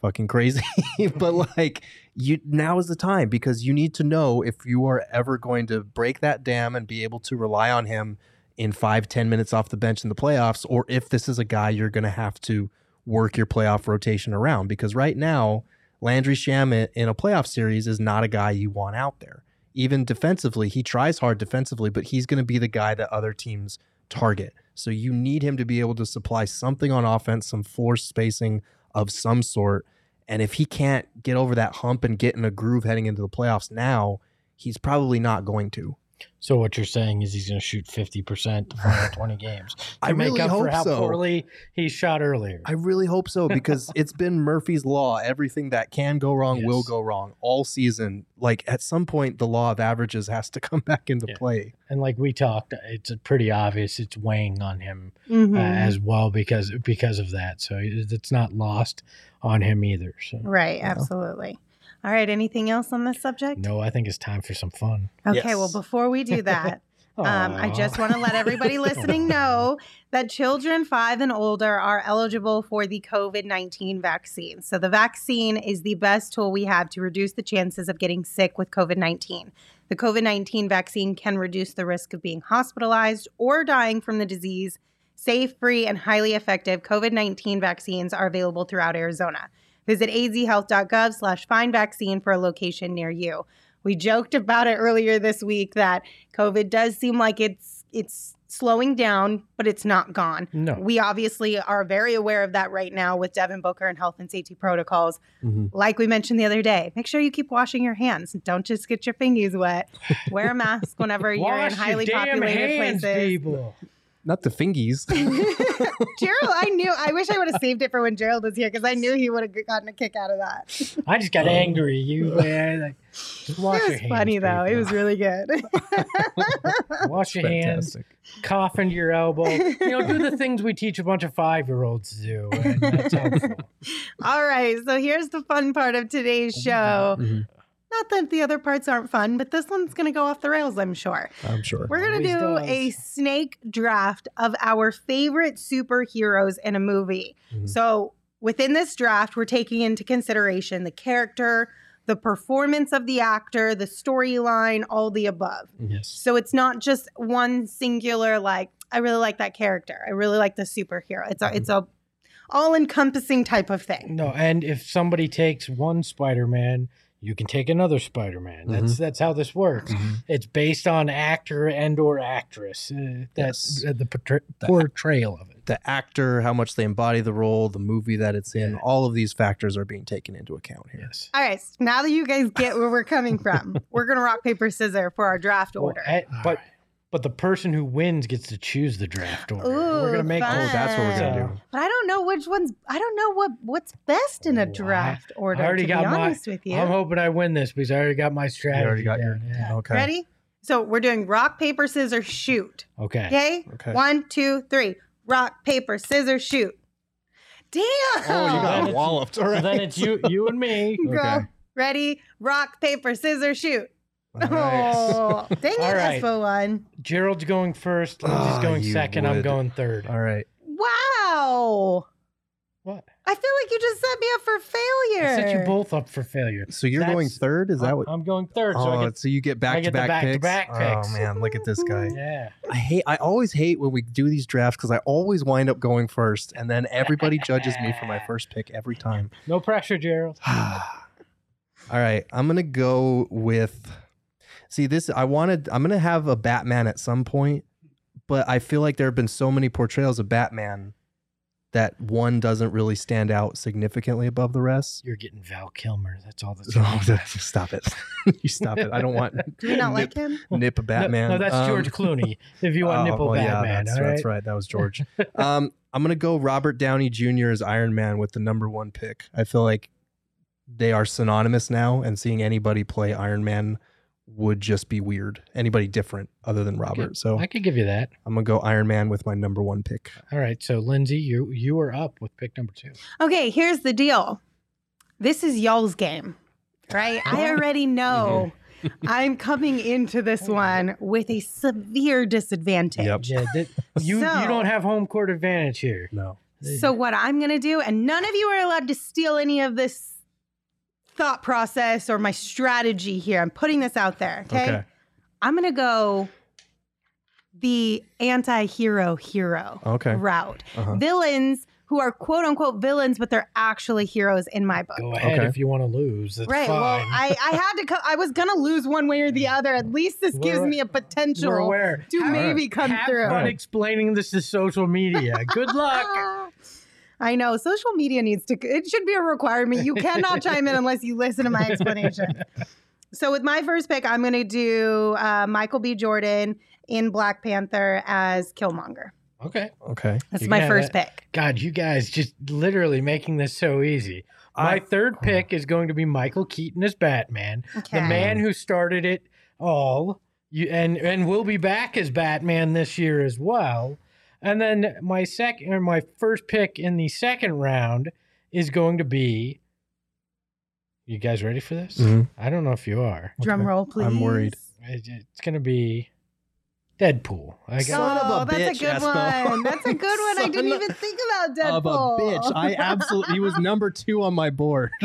D: fucking crazy, but like you now is the time because you need to know if you are ever going to break that dam and be able to rely on him in five, 10 minutes off the bench in the playoffs, or if this is a guy you're going to have to work your playoff rotation around. Because right now, Landry Shamet in a playoff series is not a guy you want out there. Even defensively, he tries hard defensively, but he's going to be the guy that other teams target. So you need him to be able to supply something on offense, some floor spacing of some sort. And if he can't get over that hump and get in a groove heading into the playoffs now, he's probably not going to.
B: So what you're saying is he's going to shoot 50% the final 20 games to
D: I
B: make
D: really
B: up for
D: hope
B: how
D: so.
B: poorly he shot earlier.
D: I really hope so because it's been Murphy's law. Everything that can go wrong will go wrong all season. Like at some point, the law of averages has to come back into
B: Yeah.
D: play.
B: and like we talked, it's pretty obvious it's weighing on him
A: Mhm.
B: uh, as well because because of that. So it's not lost on him either. So
A: right,
D: Yeah.
A: absolutely. All right, anything else on this subject?
B: no, I think it's time for some fun.
A: Okay,
D: Yes.
A: well, before we do that, Um, I just want to let everybody listening know that children five and older are eligible for the COVID 19 vaccine. So, the vaccine is the best tool we have to reduce the chances of getting sick with COVID 19. The COVID 19 vaccine can reduce the risk of being hospitalized or dying from the disease Safe, free, and highly effective COVID 19 vaccines are available throughout Arizona. Visit azhealth.gov slash find vaccine for a location near you. We joked about it earlier this week that COVID does seem like it's it's slowing down, but it's not gone.
B: No.
A: We obviously are very aware of that right now with Devin Booker and health and safety protocols.
D: Mhm.
A: Like we mentioned the other day, make sure you keep washing your hands. Don't just get your fingers wet. Wear a mask whenever you're in highly
B: damn
A: populated
B: hands,
A: places.
B: people.
D: Not the fingies.
A: Gerald, I knew. I wish I would have saved it for when Gerald was here because I knew he would have gotten a kick out of that.
B: I just got angry. You man, like, just wash
A: it
B: your
A: was
B: hands.
A: funny though. It was really good.
B: Wash your hands,
D: Fantastic.
B: cough into your elbow. You know, do the things we teach a bunch of five year olds to do. And that's.
A: All right, so here's the fun part of today's show.
D: Mhm.
A: Not that the other parts aren't fun, but this one's going to go off the rails, I'm sure.
D: I'm sure.
A: We're going to do
B: Always
A: a snake draft of our favorite superheroes in a movie.
D: Mhm.
A: So, within this draft, we're taking into consideration the character, the performance of the actor, the storyline, all the above.
B: Yes.
A: So, it's not just one singular, like, I really like that character. I really like the superhero. It's a, it's a all encompassing type of thing.
B: No, and if somebody takes one Spider Man, you can take another Spider Man. That's
D: Mm-hmm.
B: that's how this works. It's based on actor and or actress. Uh,
D: Yes.
B: that's uh, the portray- portrayal of it.
D: The actor, how much they embody the role, the movie that it's in, all of these factors are being taken into account here.
B: Yes.
A: All right, so now that you guys get where we're coming from, we're going to rock, paper, scissors for our draft
B: Well,
A: order.
B: eh, but but the person who wins gets to choose the draft order. We're
A: Ooh,
B: gonna make
A: fun.
D: Oh, that's what we're gonna do.
A: But I don't know which ones. I don't know what what's best in
B: Oh,
A: a
B: I-
A: draft order.
B: I already
A: to
B: got
A: be
B: my.
A: honest with you.
B: I'm hoping I win this because I already got my strategy.
D: You already got your.
B: yeah.
D: Okay.
A: Ready? So we're doing rock, paper, scissors, shoot.
B: Okay.
A: Okay.
D: Okay.
A: One, two, three. Rock, paper, scissors, shoot. Damn.
D: Oh, you
B: Then
D: got
B: it's-
D: walloped. All
B: So then it's you, you and me.
A: Go.
D: Okay.
A: Ready? Rock, paper, scissors, shoot.
D: All right.
A: Oh, dang it,
B: All right.
A: Espo one.
B: Gerald's going first. Lindsey's
D: Ah,
B: going
D: you
B: second. I'm
D: would.
B: going third.
D: All right.
A: Wow.
B: What?
A: I feel like you just set me up for failure.
B: I set you both up for failure.
D: So you're going
B: That's-
D: third? Is that
B: I'm,
D: what?
B: I'm going third, so
D: oh,
B: I get
D: so you get back to
B: get the
D: back picks.
B: back-to-back picks.
D: Oh man, look at this guy.
B: yeah.
D: I hate. I always hate when we do these drafts because I always wind up going first, and then everybody judges me for my first pick every time.
B: No pressure, Gerald.
D: All right, I'm gonna go with. See this. I wanted. I'm gonna have a Batman at some point, but I feel like there have been so many portrayals of Batman that one doesn't really stand out significantly above the rest.
B: You're getting Val Kilmer. That's all that's
D: Oh, stop it! you stop it! I don't want.
A: Do we not like him?
D: nip
B: No,
D: Batman.
B: No, that's
D: Um,
B: George Clooney. If you want
D: Oh,
B: nipple
D: well,
B: Batman,
D: Yeah, that's,
B: all
D: that's
B: right?
D: right. That was George. um, I'm gonna go Robert Downey Jr. as Iron Man with the number one pick. I feel like they are synonymous now, and seeing anybody play Iron Man would just be weird. Anybody different other than Robert. So
B: I could give you that.
D: I'm gonna go Iron Man with my number one pick.
B: All right. So Lindsey, you you are up with pick number two.
A: Okay, here's the deal. This is y'all's game, right? I oh. already mm-hmm. know I'm coming into this oh one with a severe disadvantage.
D: Yep.
B: Yeah, that- you
A: So-
B: you don't have home court advantage here.
D: No.
A: So what I'm going to do, and none of you are allowed to steal any of this thought process or my strategy here. I'm putting this out there. Okay.
D: Okay.
A: I'm going to go the anti-hero hero
D: Okay.
A: route.
D: Uh-huh.
A: Villains who are quote unquote villains, but they're actually heroes in my book.
B: Go ahead
D: Okay.
B: if you want to lose. That's
A: Right.
B: fine.
A: Well, I, I had to. Co- I was gonna lose one way or the other. At least this gives
B: We're-
A: me a
B: We're
A: potential to
B: Have-
A: maybe come
B: have
A: through.
B: fun explaining this to social media. Good luck.
A: I know social media needs to. It should be a requirement. You cannot chime in unless you listen to my explanation. So with my first pick, I'm going to do uh, Michael B. Jordan in Black Panther as Killmonger.
B: Okay.
D: Okay.
A: That's
B: You
A: my first
B: it.
A: pick.
B: God, you guys just literally making this so easy. My
D: I-
B: third pick is going to be Michael Keaton as Batman,
A: Okay.
B: the man who started it all, you, and and will be back as Batman this year as well. And then my second or my first pick in the second round is going to be. You guys ready for this?
D: Mhm.
B: I don't know if you are.
A: Drum
D: Okay.
A: roll, please.
D: I'm worried.
B: It's going to be Deadpool. I got
D: Son of a
A: oh, that's
D: bitch,
A: a good
D: Espo.
A: one. That's a good one. I didn't even think about Deadpool.
D: of a bitch. I absolutely he was number two on my board.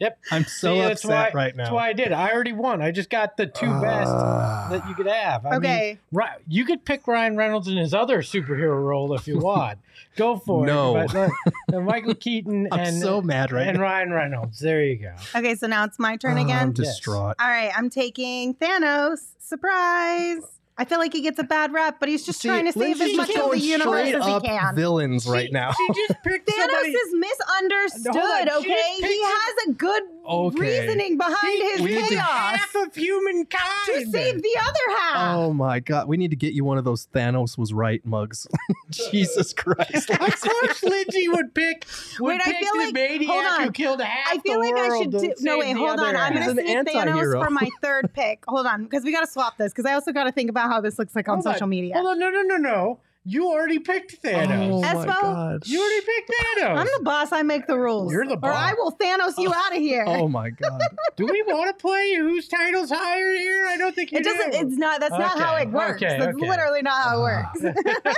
B: Yep.
D: I'm so
B: See, that's
D: upset
B: why,
D: right now.
B: That's why I did. I already won. I just got the two best
D: Ah.
B: that you could have. I
A: Okay.
B: right, you could pick Ryan Reynolds in his other superhero role if you want. Go for
D: No.
B: it. But, uh, Michael Keaton
D: I'm
B: and
D: so mad right
B: and
D: now.
B: Ryan Reynolds. There you go.
A: Okay, so now it's my turn
D: Oh,
A: again.
D: I'm distraught.
A: All right, I'm taking Thanos. Surprise. I feel like he gets a bad rap, but he's just
D: See,
A: trying to save as much of the universe as he
D: up
A: can.
D: Villains right now.
B: She just picked
A: Thanos
B: somebody.
A: is misunderstood,
B: Hold
A: okay? He has a good
D: Okay.
A: reasoning behind his
D: we need to-
A: chaos
B: half of humankind.
A: to save the other half.
D: Oh my god, we need to get you one of those Thanos was right mugs. Jesus Christ.
B: Of course, Lindsey would pick. Would
A: Wait, I
B: pick
A: feel
B: the
A: like-
B: maniac
A: hold on.
B: who killed half
A: I feel
B: the
A: like I
B: world
A: should do. No,
B: save
A: wait, hold
B: other
A: on. I'm going to
D: He's an
A: Thanos
D: anti-hero.
A: for my third pick. Hold on, because we got to swap this, because I also got to think about how this looks like on
B: Hold on,
A: social media.
B: Hold on, no, no, no, no. You already picked Thanos.
D: Oh my
A: Espo,
D: god.
B: You already picked Thanos.
A: I'm the boss. I make the rules.
B: You're the boss.
A: Or I will Thanos you out of here.
D: Oh my god.
B: Do we want to play whose title's higher here? I don't think you
A: it doesn't.
B: do.
A: It's not. That's not how it works.
B: okay,
A: that's
B: okay.
A: literally not how it
B: Ah.
A: works.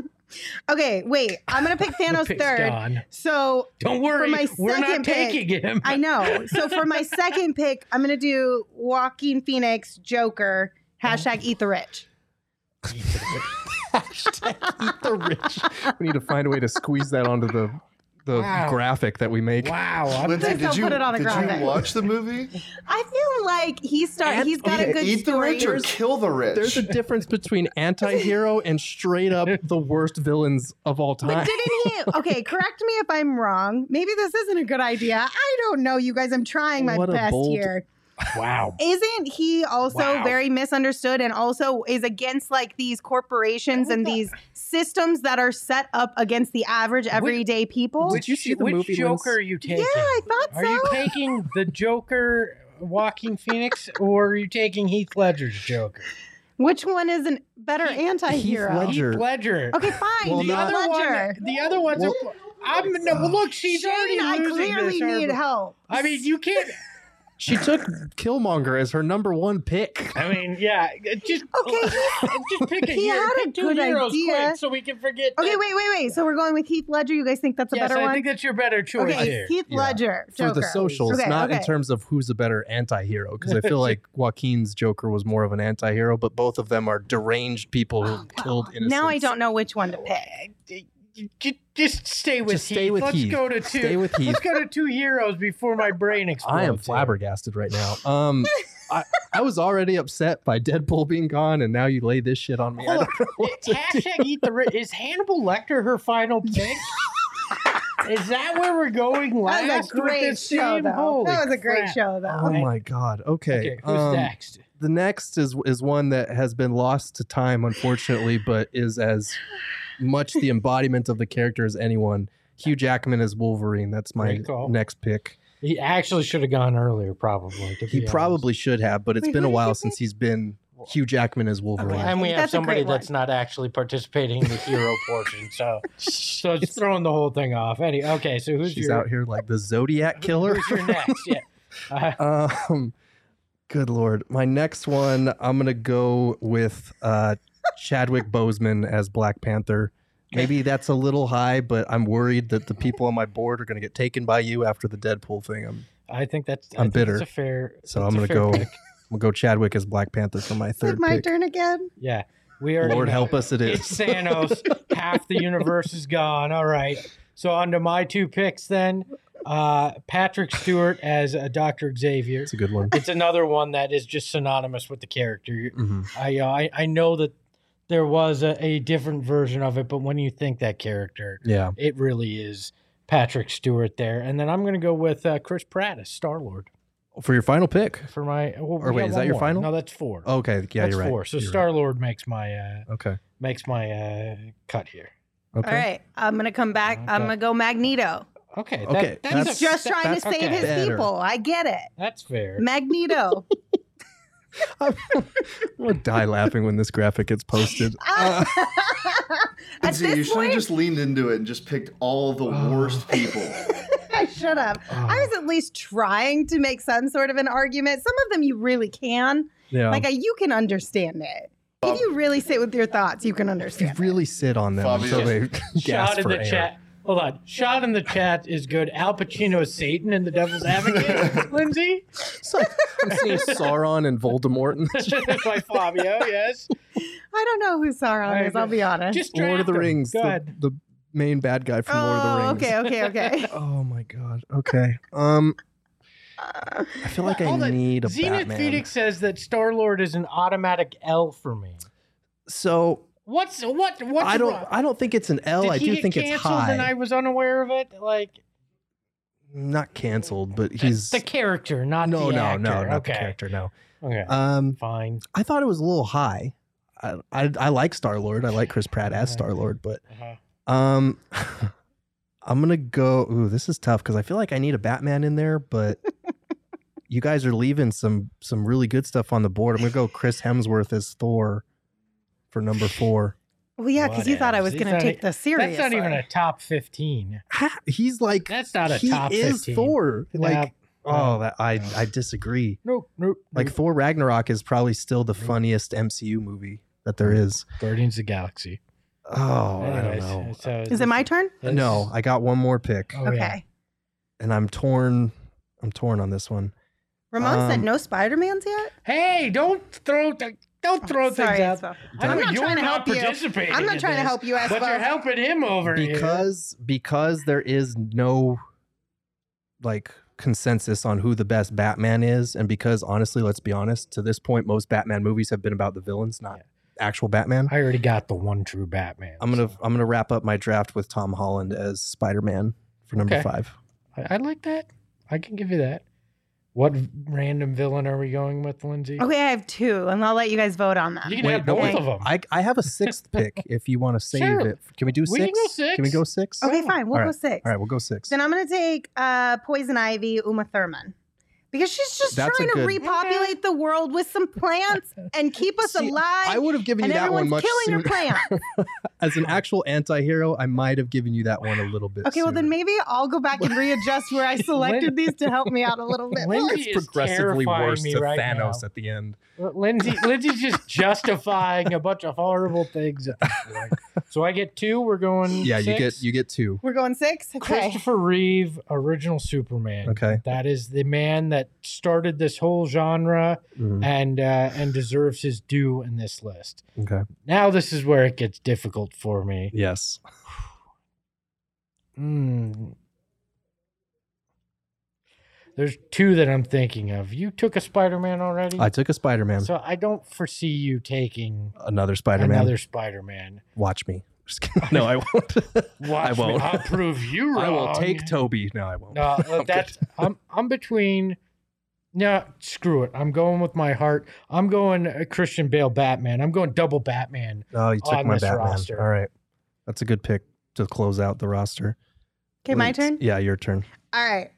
A: okay, wait. I'm gonna pick Thanos
B: pick's
A: third.
B: gone.
A: So
B: Don't worry,
A: my
B: we're not
A: second pick,
B: taking him.
A: I know. So for my second pick, I'm gonna do Joaquin Phoenix Joker. Hashtag eat the rich.
D: Hashtag eat the rich. We need to find a way to squeeze that onto the the
B: Wow.
D: graphic that we make.
B: Wow,
A: Lindsey,
F: did you
A: put it on a
F: did
A: graphic.
F: you watch the movie?
A: I feel like he start.
D: And-
A: He's got
D: okay,
A: a good
F: Eat the rich or kill the rich.
D: There's a difference between anti-hero and straight up the worst villains of all
A: But
D: time.
A: didn't he? Okay, correct me if I'm wrong. Maybe this isn't a good idea. I don't know, you guys. I'm trying my
D: What
A: best
D: bold-
A: here.
B: Wow.
A: Isn't he also
B: Wow.
A: very misunderstood and also is against like these corporations and these systems that are set up against the average everyday people?
D: Did you see the
B: which
D: movie,
B: Joker
D: Linz?
B: are you taking?
A: yeah, I thought
B: Are
A: so.
B: Are you taking the Joker, Joaquin Phoenix, or are you taking Heath Ledger's Joker?
A: Which one is a better
B: Heath-
A: anti-hero?
D: Ledger.
B: Heath Ledger.
A: Okay, fine.
D: Well,
A: Heath
B: the
D: not-
B: other
A: Ledger.
B: one, the other one's. I'm no. Uh, look, she's
A: Shane,
B: already
A: I clearly
B: this
A: need
B: argument.
A: help.
B: I mean, you can't.
D: She took Killmonger as her number one pick.
B: I mean, yeah. Just
A: Okay,
B: just pick a
A: he
B: hero.
A: had a
B: pick two
A: good idea.
B: so we can forget.
A: Okay,
B: that-
A: wait, wait, wait. So we're going with Heath Ledger. You guys think that's a
B: Yes,
A: better
B: I
A: one?
B: I think that's your better choice
A: okay,
B: here.
A: Heath
D: Yeah.
A: Ledger.
D: For the socials,
A: Okay,
D: not in terms of who's a better anti-hero, because I feel like Joaquin's Joker was more of an anti-hero, but both of them are deranged people who oh, killed innocents.
A: Now I don't know which one to pick.
B: J- Just stay with
D: Just stay
B: Heath.
D: with
B: Let's
D: Heath.
B: go to two.
D: Stay with Heath.
B: Let's go to two heroes before my brain explodes.
D: I am flabbergasted right now. Um, I, I was already upset by Deadpool being gone, and now you lay this shit on me. I
B: Hold
D: don't know what to do.
B: Hashtag eat the rich. Is Hannibal Lecter her final pick? Is that where we're going last?
A: That was a
B: with
A: great
B: this
A: show,
B: team?
A: though.
B: Holy
A: That was a great
B: crap.
A: show, though.
D: Oh my god. Okay.
B: Okay, who's
D: um,
B: next?
D: The next is is one that has been lost to time, unfortunately, but is as much the embodiment of the character as anyone. Hugh Jackman as Wolverine. That's my
B: call.
D: next pick.
B: He actually should have gone earlier, probably.
D: He
B: be
D: probably should have, but it's
A: Wait,
D: been a while since he's been Hugh Jackman as Wolverine.
B: honest. And we have
A: That's
B: somebody that's not actually participating in the hero portion, so so it's throwing the whole thing off. Any okay, so who's
D: She's
B: your
D: out here like the Zodiac killer.
B: Who's your next? Yeah. Uh,
D: Um, good lord. My next one, I'm gonna go with uh, Chadwick Boseman as Black Panther. Maybe that's a little high, but I'm worried that the people on my board are gonna get taken by you after the Deadpool thing. I'm,
B: I think that's. I
D: I'm
B: think
D: bitter.
B: It's a fair.
D: so
B: it's
D: I'm gonna go.
B: pick.
D: I'm gonna go Chadwick as Black Panther for my
A: Is it
D: third
A: my
D: pick.
A: turn again?
B: Yeah, we are.
D: Lord help us, it
B: It's
D: is.
B: Thanos. Half the universe is gone. All right. So on to my two picks then. Uh, Patrick Stewart as uh, Doctor Xavier.
D: It's a good one.
B: It's another one that is just synonymous with the character.
D: hmm
B: I uh, I, I know that there was a, a different version of it, but when you think that character,
D: Yeah.
B: it really is Patrick Stewart there. And then I'm going to go with uh, Chris Pratt as Star Lord
D: For your final pick.
B: for my. Well,
D: Or wait, is that
B: one
D: your
B: more.
D: final?
B: No, that's four.
D: Okay. Yeah,
B: that's
D: you're right.
B: four. So
D: You're right.
B: Star Lord makes my uh,
D: Okay.
B: makes my uh, cut here.
D: Okay.
A: All right, I'm gonna come back. I'm gonna go Magneto.
B: Okay.
D: Okay,
B: That, that's,
D: that's-
A: He's just trying to save
B: okay.
A: his
D: better.
A: people. I get it.
B: That's fair.
A: Magneto.
D: I'm gonna die laughing when this graphic gets posted. Uh,
A: At
F: See, you
A: this
F: should have just leaned into it and just picked all the worst people.
A: I should have. I was at least trying to make some sort of an argument. Some of them you really can.
D: yeah.
A: Like, I, you can understand it. If you really sit with your thoughts, you can understand.
D: If you
A: understand.
D: really sit on them
F: Fabio.
D: until they gasp
B: in
D: for
B: the
D: air.
B: chat. Hold on. Shot in the chat is good. Al Pacino is Satan in The Devil's Advocate. Lindsey?
D: It's I'm seeing Sauron and Voldemort in the
B: By Fabio, yes.
A: I don't know who Sauron is. I'll be honest.
B: Just
D: Lord of the
B: him.
D: Rings.
B: Go
D: the,
B: ahead.
D: the main bad guy from Lord of the
A: oh,
D: Rings.
A: okay, okay, okay.
D: Oh my god. Okay. Um I feel like I need a
B: Zenith
D: Batman.
B: Phoenix says that Star Lord is an automatic L for me.
D: So
B: What's what? What's
D: I don't
B: wrong?
D: I don't think it's an L.
B: Did
D: I
B: he
D: do
B: get
D: think it's
B: canceled
D: high.
B: and I was unaware of it? Like
D: Not canceled, but he's
B: the character, not
D: no,
B: the
D: no,
B: actor.
D: no, not
B: okay.
D: the character. No.
B: Okay,
D: Um,
B: fine.
D: I thought it was a little high. I I, I like Star Lord. I like Chris Pratt as Star Lord, but
B: Uh-huh.
D: um, I'm gonna go. Ooh, this is tough because I feel like I need a Batman in there, but. You guys are leaving some some really good stuff on the board. I'm gonna go Chris Hemsworth as Thor for number four.
A: Well, yeah, because you thought I was going to take
B: not-
A: the serious.
B: That's not even
A: one.
B: a top fifteen.
D: Ha- He's like
B: That's not a
D: he
B: top
D: is
B: 15.
D: Thor. Like
B: Nah,
D: oh, that I I disagree.
B: nope, nope.
D: Like Thor Ragnarok is probably still the funniest MCU movie that there is.
B: Guardians of the Galaxy.
D: Oh, I don't know.
B: so
A: Is it my turn?
D: No, I got one more pick,
B: Oh, yeah.
A: okay.
D: and I'm torn. I'm torn on this one.
A: Ramon said
D: Um,
A: no Spider Mans yet.
B: Hey, don't throw th- don't throw
A: Sorry,
B: things
A: it's
B: out. I
A: I'm not
B: you're
A: trying to
B: not
A: help you. I'm not
B: in
A: trying to help you,
B: but
A: Espo.
B: you're helping him over here.
D: Because because there is no like consensus on who the best Batman is, and because honestly, let's be honest, to this point, most Batman movies have been about the villains, not actual Batman.
B: I already got the one true Batman.
D: I'm gonna
B: so
D: I'm gonna wrap up my draft with Tom Holland as Spider Man for number
B: Okay.
D: five.
B: I, I like that. I can give you that. What random villain are we going with, Lindsey?
A: Okay, I have two, and I'll let you guys vote on them.
B: You can have both
A: wait.
B: of them.
D: I I have a sixth pick if you want to save
B: Sure.
D: it. Can we do
B: We
D: six?
B: can go six.
D: Can we go six?
A: Okay, fine. We'll
D: All
A: go
D: right.
A: six.
D: All right, we'll go six.
A: Then I'm gonna take uh, Poison Ivy, Uma Thurman, because she's just
D: That's a
A: trying to
D: good-
A: repopulate the world with some plants and keep us
D: See,
A: alive.
D: I would have given you that one
A: everyone's
D: much
A: killing
D: sooner.
A: her plants.
D: As an actual anti-hero, I might have given you that one a little bit.
A: Okay, well then maybe I'll go back and readjust where I selected these to help me out a little bit. more.
B: Lindsey
D: it's
B: is
D: progressively
B: terrifying
D: worse
B: me
D: to
B: right
D: Thanos
B: now.
D: at the end.
B: Lindsey, Lindsey's just justifying a bunch of horrible things at this point. So I get two. We're going.
D: Yeah, you get you get two.
A: We're going six. Okay.
B: Christopher Reeve, original Superman.
D: Okay.
B: that is the man that started this whole genre
D: Mhm.
B: and uh, and deserves his due in this list.
D: Okay.
B: Now this is where it gets difficult for me.
D: Yes.
B: Hmm. There's two that I'm thinking of. You took a Spider-Man already,
D: I took a Spider-Man.
B: so I don't foresee you taking
D: Another Spider-Man.
B: another Spider-Man.
D: Watch me. No, I won't.
B: Watch
D: I won't.
B: Me. I'll prove you wrong.
D: I will take Tobey. No, I won't.
B: No, uh, that's I'm I'm between. No, screw it. I'm going with my heart. I'm going uh, Christian Bale Batman. I'm going double Batman.
D: Oh, you took
B: on
D: my Batman.
B: roster.
D: All right. That's a good pick to close out the roster.
A: Okay, my turn.
D: Yeah, your turn.
A: All right.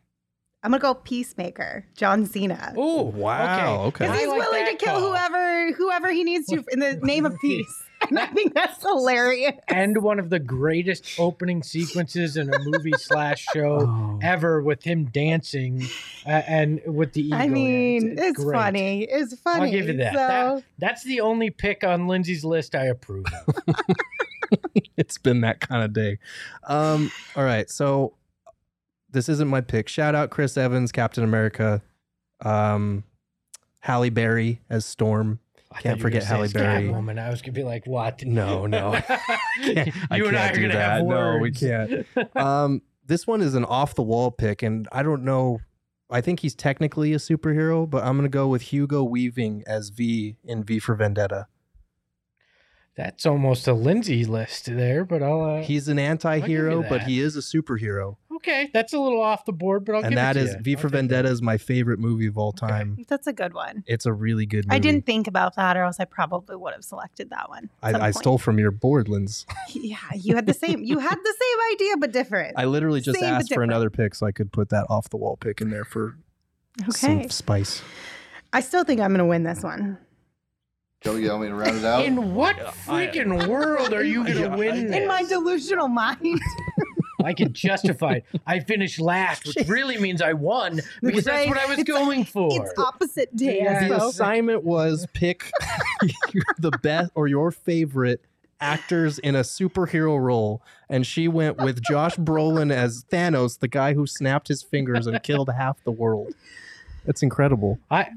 A: I'm gonna go Peacemaker, John Cena.
B: Oh,
D: Wow, okay.
A: Because
B: I
A: he's
B: like
A: willing to kill
B: call.
A: whoever whoever he needs to in the name of peace. And I think that's hilarious.
B: And one of the greatest opening sequences in a movie slash show
D: Oh.
B: ever with him dancing uh, and with the eagle.
A: I
B: in it.
A: mean, it's
B: great.
A: funny. It's funny.
B: I'll give you that.
A: So,
B: that. That's the only pick on Lindsey's list I approve of.
D: it's been that kind of day. Um, all right, so this isn't my pick. Shout out Chris Evans, Captain America, um, Halle Berry as Storm.
B: I
D: Can't
B: thought you were
D: forget Halle Berry.
B: Catwoman. I was gonna be like, what?
D: No, no.
B: you
D: I
B: and I are gonna
D: that.
B: have
D: No, we can't. Um, this one is an off the wall pick, and I don't know. I think he's technically a superhero, but I'm gonna go with Hugo Weaving as V in V for Vendetta.
B: That's almost a Lindsey list there, but I'll. Uh,
D: He's an anti-hero, but he is a superhero,
B: okay, that's a little off the board, but I'll
D: and
B: give
D: that
B: it to
D: is
B: you.
D: V
B: I'll
D: for
B: take.
D: Vendetta is my favorite movie of all time.
A: that's a good one.
D: It's a really good movie.
A: I didn't think about that, or else I probably would have selected that one.
D: I,
A: at some
D: I
A: point.
D: stole from your board, Linz.
A: Yeah, you had the same. You had the same idea, but different.
D: I literally just
A: Same but
D: asked for
A: different.
D: another pick so I could put that off the wall pick in there for
A: okay.
D: some spice.
A: I still think I'm going to win this one.
F: Joe, you want me to round it out?
B: In what freaking world are you gonna win this?
A: In my delusional mind,
B: I can justify it. I finished last, which really means I won because that's what I was
A: It's-
B: going for.
A: it's opposite day.
B: Yeah.
D: The assignment was pick the best or your favorite actors in a superhero role, and she went with Josh Brolin as Thanos, the guy who snapped his fingers and killed half the world. It's incredible.
B: I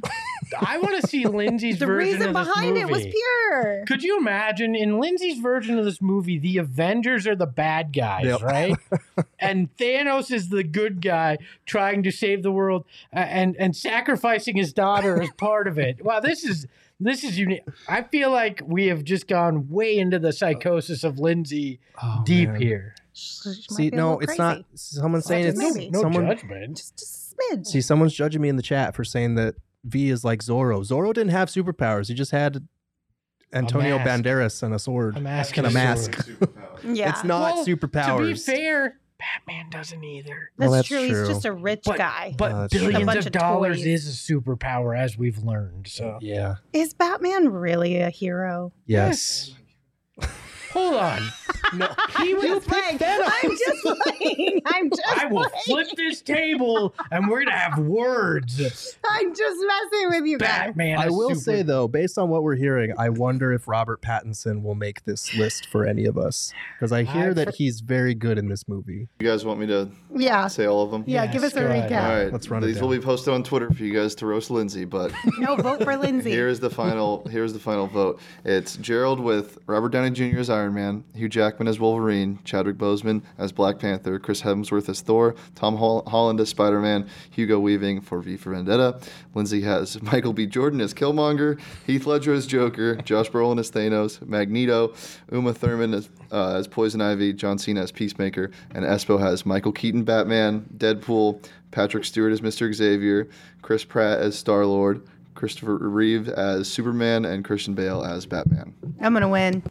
B: I want to see Lindsey's
A: The
B: version
A: reason
B: of this
A: behind it was
B: movie.
A: pure.
B: Could you imagine in Lindsey's version of this movie, the Avengers are the bad guys,
D: Yep.
B: right? and Thanos is the good guy trying to save the world uh, and and sacrificing his daughter as part of it. Wow, this is this is unique. I feel like we have just gone way into the psychosis of Lindsey
D: Oh,
B: deep
D: man.
B: here.
A: She might
D: See,
A: be a
D: no,
A: little
D: it's not.
A: crazy.
D: Someone's saying
A: Just
D: it's
A: maybe.
B: No
D: someone.
B: judgment.
A: Just, just a.
D: See, someone's judging me in the chat for saying that V is like Zorro. Zorro didn't have superpowers. He just had Antonio. Banderas and a sword.
B: A mask
D: and a
B: and a sword.
D: mask.
A: yeah.
D: It's not
B: Well,
D: superpowers.
B: To be fair, Batman doesn't either.
A: That's,
D: Well, that's
A: true.
D: true.
A: He's just a rich
B: But-
A: guy.
B: But
D: uh, that's true.
B: billions
A: A bunch
B: of
A: of
B: dollars
A: toys.
B: is a superpower, as we've learned. So
D: Yeah.
A: Is Batman really a hero?
D: Yes.
B: hold on.
D: No.
B: He was
A: Just playing. I'm just playing. I'm just
B: I will
A: playing.
B: flip this table and we're gonna have words.
A: I'm just messing with you guys.
B: Batman.
D: I
B: a
D: will
B: super-
D: say though, based on what we're hearing, I wonder if Robert Pattinson will make this list for any of us because I hear
B: I-
D: that he's very good in this movie.
F: You guys want me to
A: Yeah.
F: say all of them?
A: Yeah,
B: Yes,
A: give us a
B: go ahead.
A: recap.
F: All right.
D: Let's run it
F: These will be posted on Twitter for you guys to roast Lindsey, but
A: No, vote for Lindsey.
F: Here's the final. Here's the final vote. It's Gerald with Robert Downey Jr. as Iron Man, Hugh Jackman as Wolverine, Chadwick Boseman as Black Panther, Chris Hemsworth as Thor, Tom Holland as Spider-Man, Hugo Weaving for V for Vendetta. Lindsey has Michael B. Jordan as Killmonger, Heath Ledger as Joker, Josh Brolin as Thanos, Magneto, Uma Thurman as, uh, as Poison Ivy, John Cena as Peacemaker, and Espo has Michael Keaton Batman, Deadpool, Patrick Stewart as Mr. Xavier, Chris Pratt as Star Lord. Christopher Reeve as Superman and Christian Bale as Batman.
A: I'm gonna win.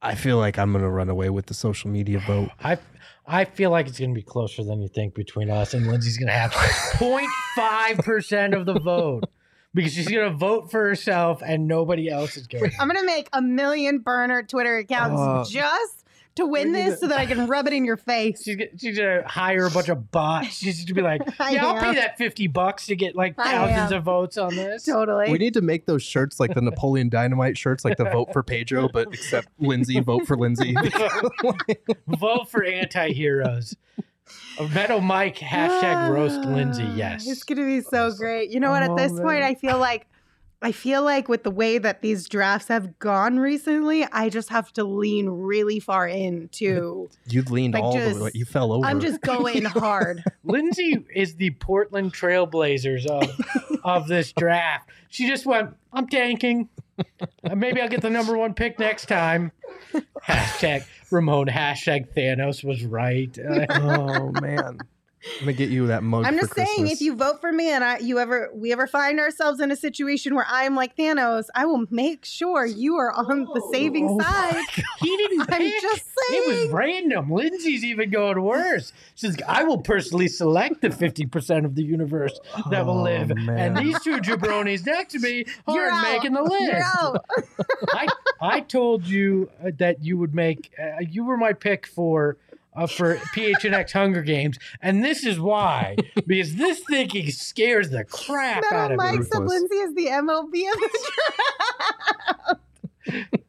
D: I feel like I'm gonna run away with the social media vote.
B: I I feel like it's gonna be closer than you think between us and Lindsey's gonna have 0.5 percent of the vote. Because she's gonna vote for herself and nobody else is going.
A: I'm gonna make a million burner Twitter accounts
D: Uh,
A: just to win
D: we need
A: this, so that I can rub it in your face.
B: She's, she's gonna hire a bunch of bots. She's gonna be like,
A: I
B: "Yeah, I'll pay that fifty bucks to get like
A: I
B: thousands
A: am.
B: of votes on this."
A: Totally.
D: We need to make those shirts like the Napoleon Dynamite shirts, like the vote for Pedro, but except Lindsey, vote for Lindsey.
B: Vote for anti-heroes. Metal Mike hashtag roast Lindsey. Ah, yes.
A: It's gonna be so great. You know what? At
D: Oh,
A: this point. I feel like I feel like with the way that these drafts have gone recently, I just have to lean really far into.
D: You've leaned
A: Like
D: all the
A: just-
D: way. You fell over.
A: I'm just going hard.
B: Lindsey is the Portland Trail Blazers of of this draft. She just went, I'm tanking. Uh, Maybe I'll get the number one pick next time. Hashtag Ramon, hashtag Thanos was right. Uh,
D: oh man. I'm gonna get you that mug.
A: I'm
D: for
A: just saying,
D: Christmas.
A: if you vote for me and I, you ever, we ever find ourselves in a situation where I'm like Thanos, I will make sure you are on the saving
B: Oh
A: side.
B: he didn't
A: I'm
B: pick.
A: just
B: It was random. Lindsey's even going worse. She says, I will personally select the 50% of the universe that will
D: Oh,
B: live.
D: man.
B: And these two jabronis next to me
A: You're
B: aren't
A: out.
B: making the list.
A: You're out.
B: I, I told you uh, that you would make, uh, you were my pick for. Uh, for PHNX Hunger Games, and this is why because this thinking scares the crap out of
A: Mike
B: me.
A: said
D: Ruthless.
A: Lindsey is the MLB of the draft.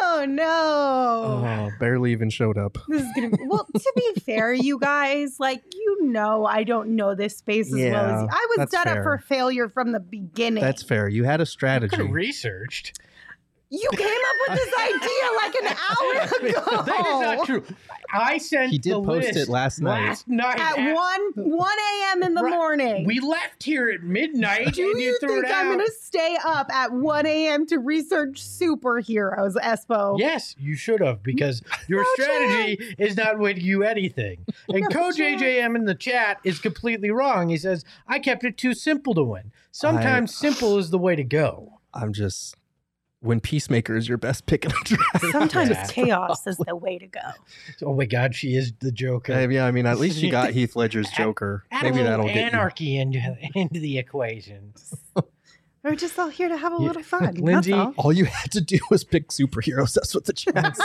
A: Oh no.
D: oh, barely even showed up.
A: This is gonna be well. To be fair, you guys, like you know, I don't know this space as well as you. I was
D: that's
A: set up for failure from the beginning.
D: That's fair. You had a strategy.
B: have researched.
A: You came up with this idea like an hour ago.
B: That is not true. I sent
D: He did
B: the
D: post it last night.
B: Last night
A: At
B: at-
A: one one a.m. in the
B: Right.
A: morning.
B: We left here at midnight,
A: Do
B: and you,
A: you
B: threw
A: think
B: it
A: I'm gonna stay up at 1 a.m. to research superheroes, Espo?
B: Yes, you should have because your
A: No
B: strategy is not winning you anything. And
A: No
B: Coach
A: chance.
B: AJM in the chat is completely wrong. He says I kept it too simple to win. Sometimes simple is the way to go.
D: I'm just when Peacemaker is your best pick in a draft.
A: Sometimes
B: Yeah.
A: chaos is the way to go.
B: Oh my God, she is the Joker.
D: Uh, yeah, I mean, at least you got Heath Ledger's Joker.
B: Add
D: Maybe
B: a
D: that'll get you.
B: anarchy into into the equation.
A: We're just all here to have a
B: Yeah.
A: little fun. Lindsey- all.
D: All you had to do was pick superheroes. That's what the chance.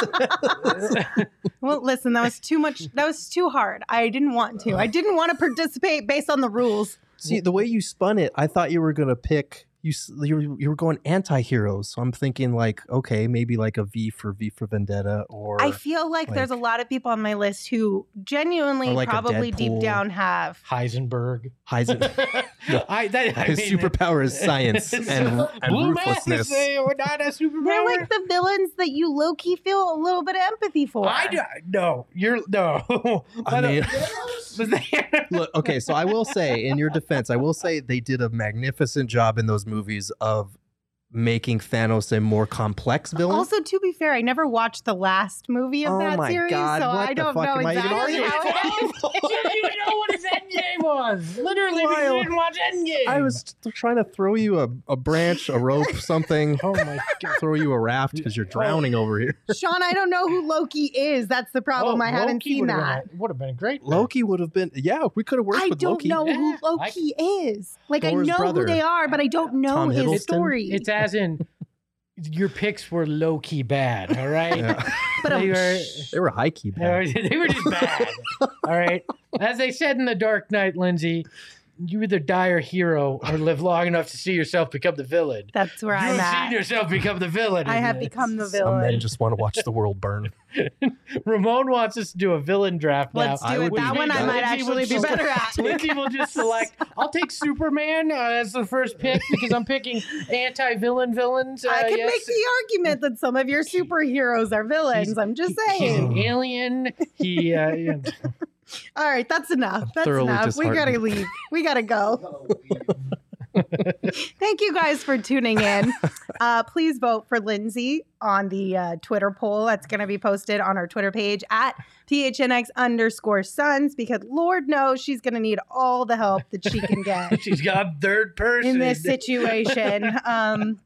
A: Well, listen, that was too much. That was too hard. I didn't want to. I didn't want to participate based on the rules.
D: See, the way you spun it, I thought you were going to pick you s- you were, you were going anti-heroes. So I'm thinking like, okay, maybe like a V for V for Vendetta or
A: I feel like, there's a lot of people on my list who genuinely
D: like a
A: probably deep down have.
B: Heisenberg.
D: Heisen.
B: I, that, I
D: His
B: mean,
D: superpower is science and, and
B: Blue
D: ruthlessness.
B: Mass is uh, not a superpower.
A: They're like the villains that you low key feel a little bit of empathy for.
B: I do, no, you're no.
D: I mean- Look, okay, so I will say, in your defense, I will say they did a magnificent job in those movies of making Thanos a more complex villain.
A: Also, to be fair, I never watched the last movie of
D: Oh
A: that
D: my
A: series,
D: God,
A: so
D: what
A: I
D: the
A: don't
D: fuck
A: know
D: am I even
A: exactly
D: arguing
A: how it
D: about?
B: you didn't even know what his endgame was. Literally, because you didn't watch Endgame.
D: I was t- trying to throw you a, a branch, a rope, something.
B: Oh my god.
D: throw you a raft because you're oh. drowning over here.
A: Sean, I don't know who Loki is. That's the problem.
B: Oh,
A: I haven't seen that.
B: Been would have been great pick.
D: Loki would have been, yeah, we could have worked
A: I
D: with
A: don't
D: Loki.
A: know who
B: Yeah, I-
A: Loki is. Like
D: Thor's
A: I know
D: brother.
A: who they are, but I don't know
D: Tom
A: his
D: Hiddleston?
A: story.
B: It's as in your picks were low key bad. All right.
D: Yeah.
A: but
B: they
A: I'm,
B: were.
D: They were high key
B: They were, they were just bad. All right. As they said in The Dark Knight, Lindsey, you either die a hero or live long enough to see yourself become the villain.
A: that's where I'm at.
B: You've
A: at.
B: seen yourself become the villain.
A: I have
B: this.
A: become the villain.
D: Some men just want to watch the world burn.
B: Ramon wants us to do a villain draft now.
A: Let's
D: I
A: do it.
D: would
A: That one I might actually be better at.
B: Lindsey will just select. I'll take Superman uh, as the first pick because I'm picking anti-villain villains. Uh,
A: I can
B: yes.
A: make the argument that some of your superheroes are villains.
B: He's-
A: I'm just
B: He's
A: saying.
B: an alien. He. Uh, you know,
A: All right, that's enough. That's enough. We gotta leave. We gotta go. Thank you guys for tuning in. Uh, please vote for Lindsey on the uh, Twitter poll that's going to be posted on our Twitter page at PHNX underscore Suns because Lord knows she's going to need all the help that she can get
B: she's got third person
A: in this situation. Um,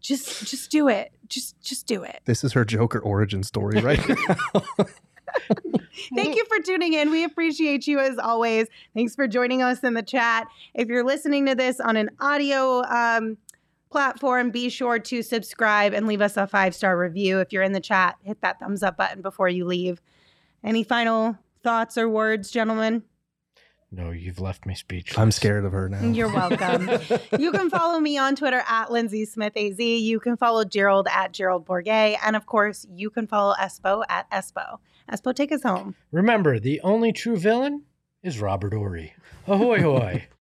A: just, just do it. Just, just do it.
D: This is her Joker origin story, right?
A: Thank you for tuning in. We appreciate you as always. Thanks for joining us in the chat. If you're listening to this on an audio um, platform, be sure to subscribe and leave us a five star review. If you're in the chat, hit that thumbs up button before you leave. Any final thoughts or words, gentlemen?
B: No, you've left me speechless.
D: I'm scared of her now.
A: You're welcome. you can follow me on Twitter at Lindsey Smith AZ. You can follow Gerald at Gerald Bourguet. And of course, you can follow Espo at Espo. Espo, take us home.
B: Remember, the only true villain is Robert Ory. Ahoy, hoy.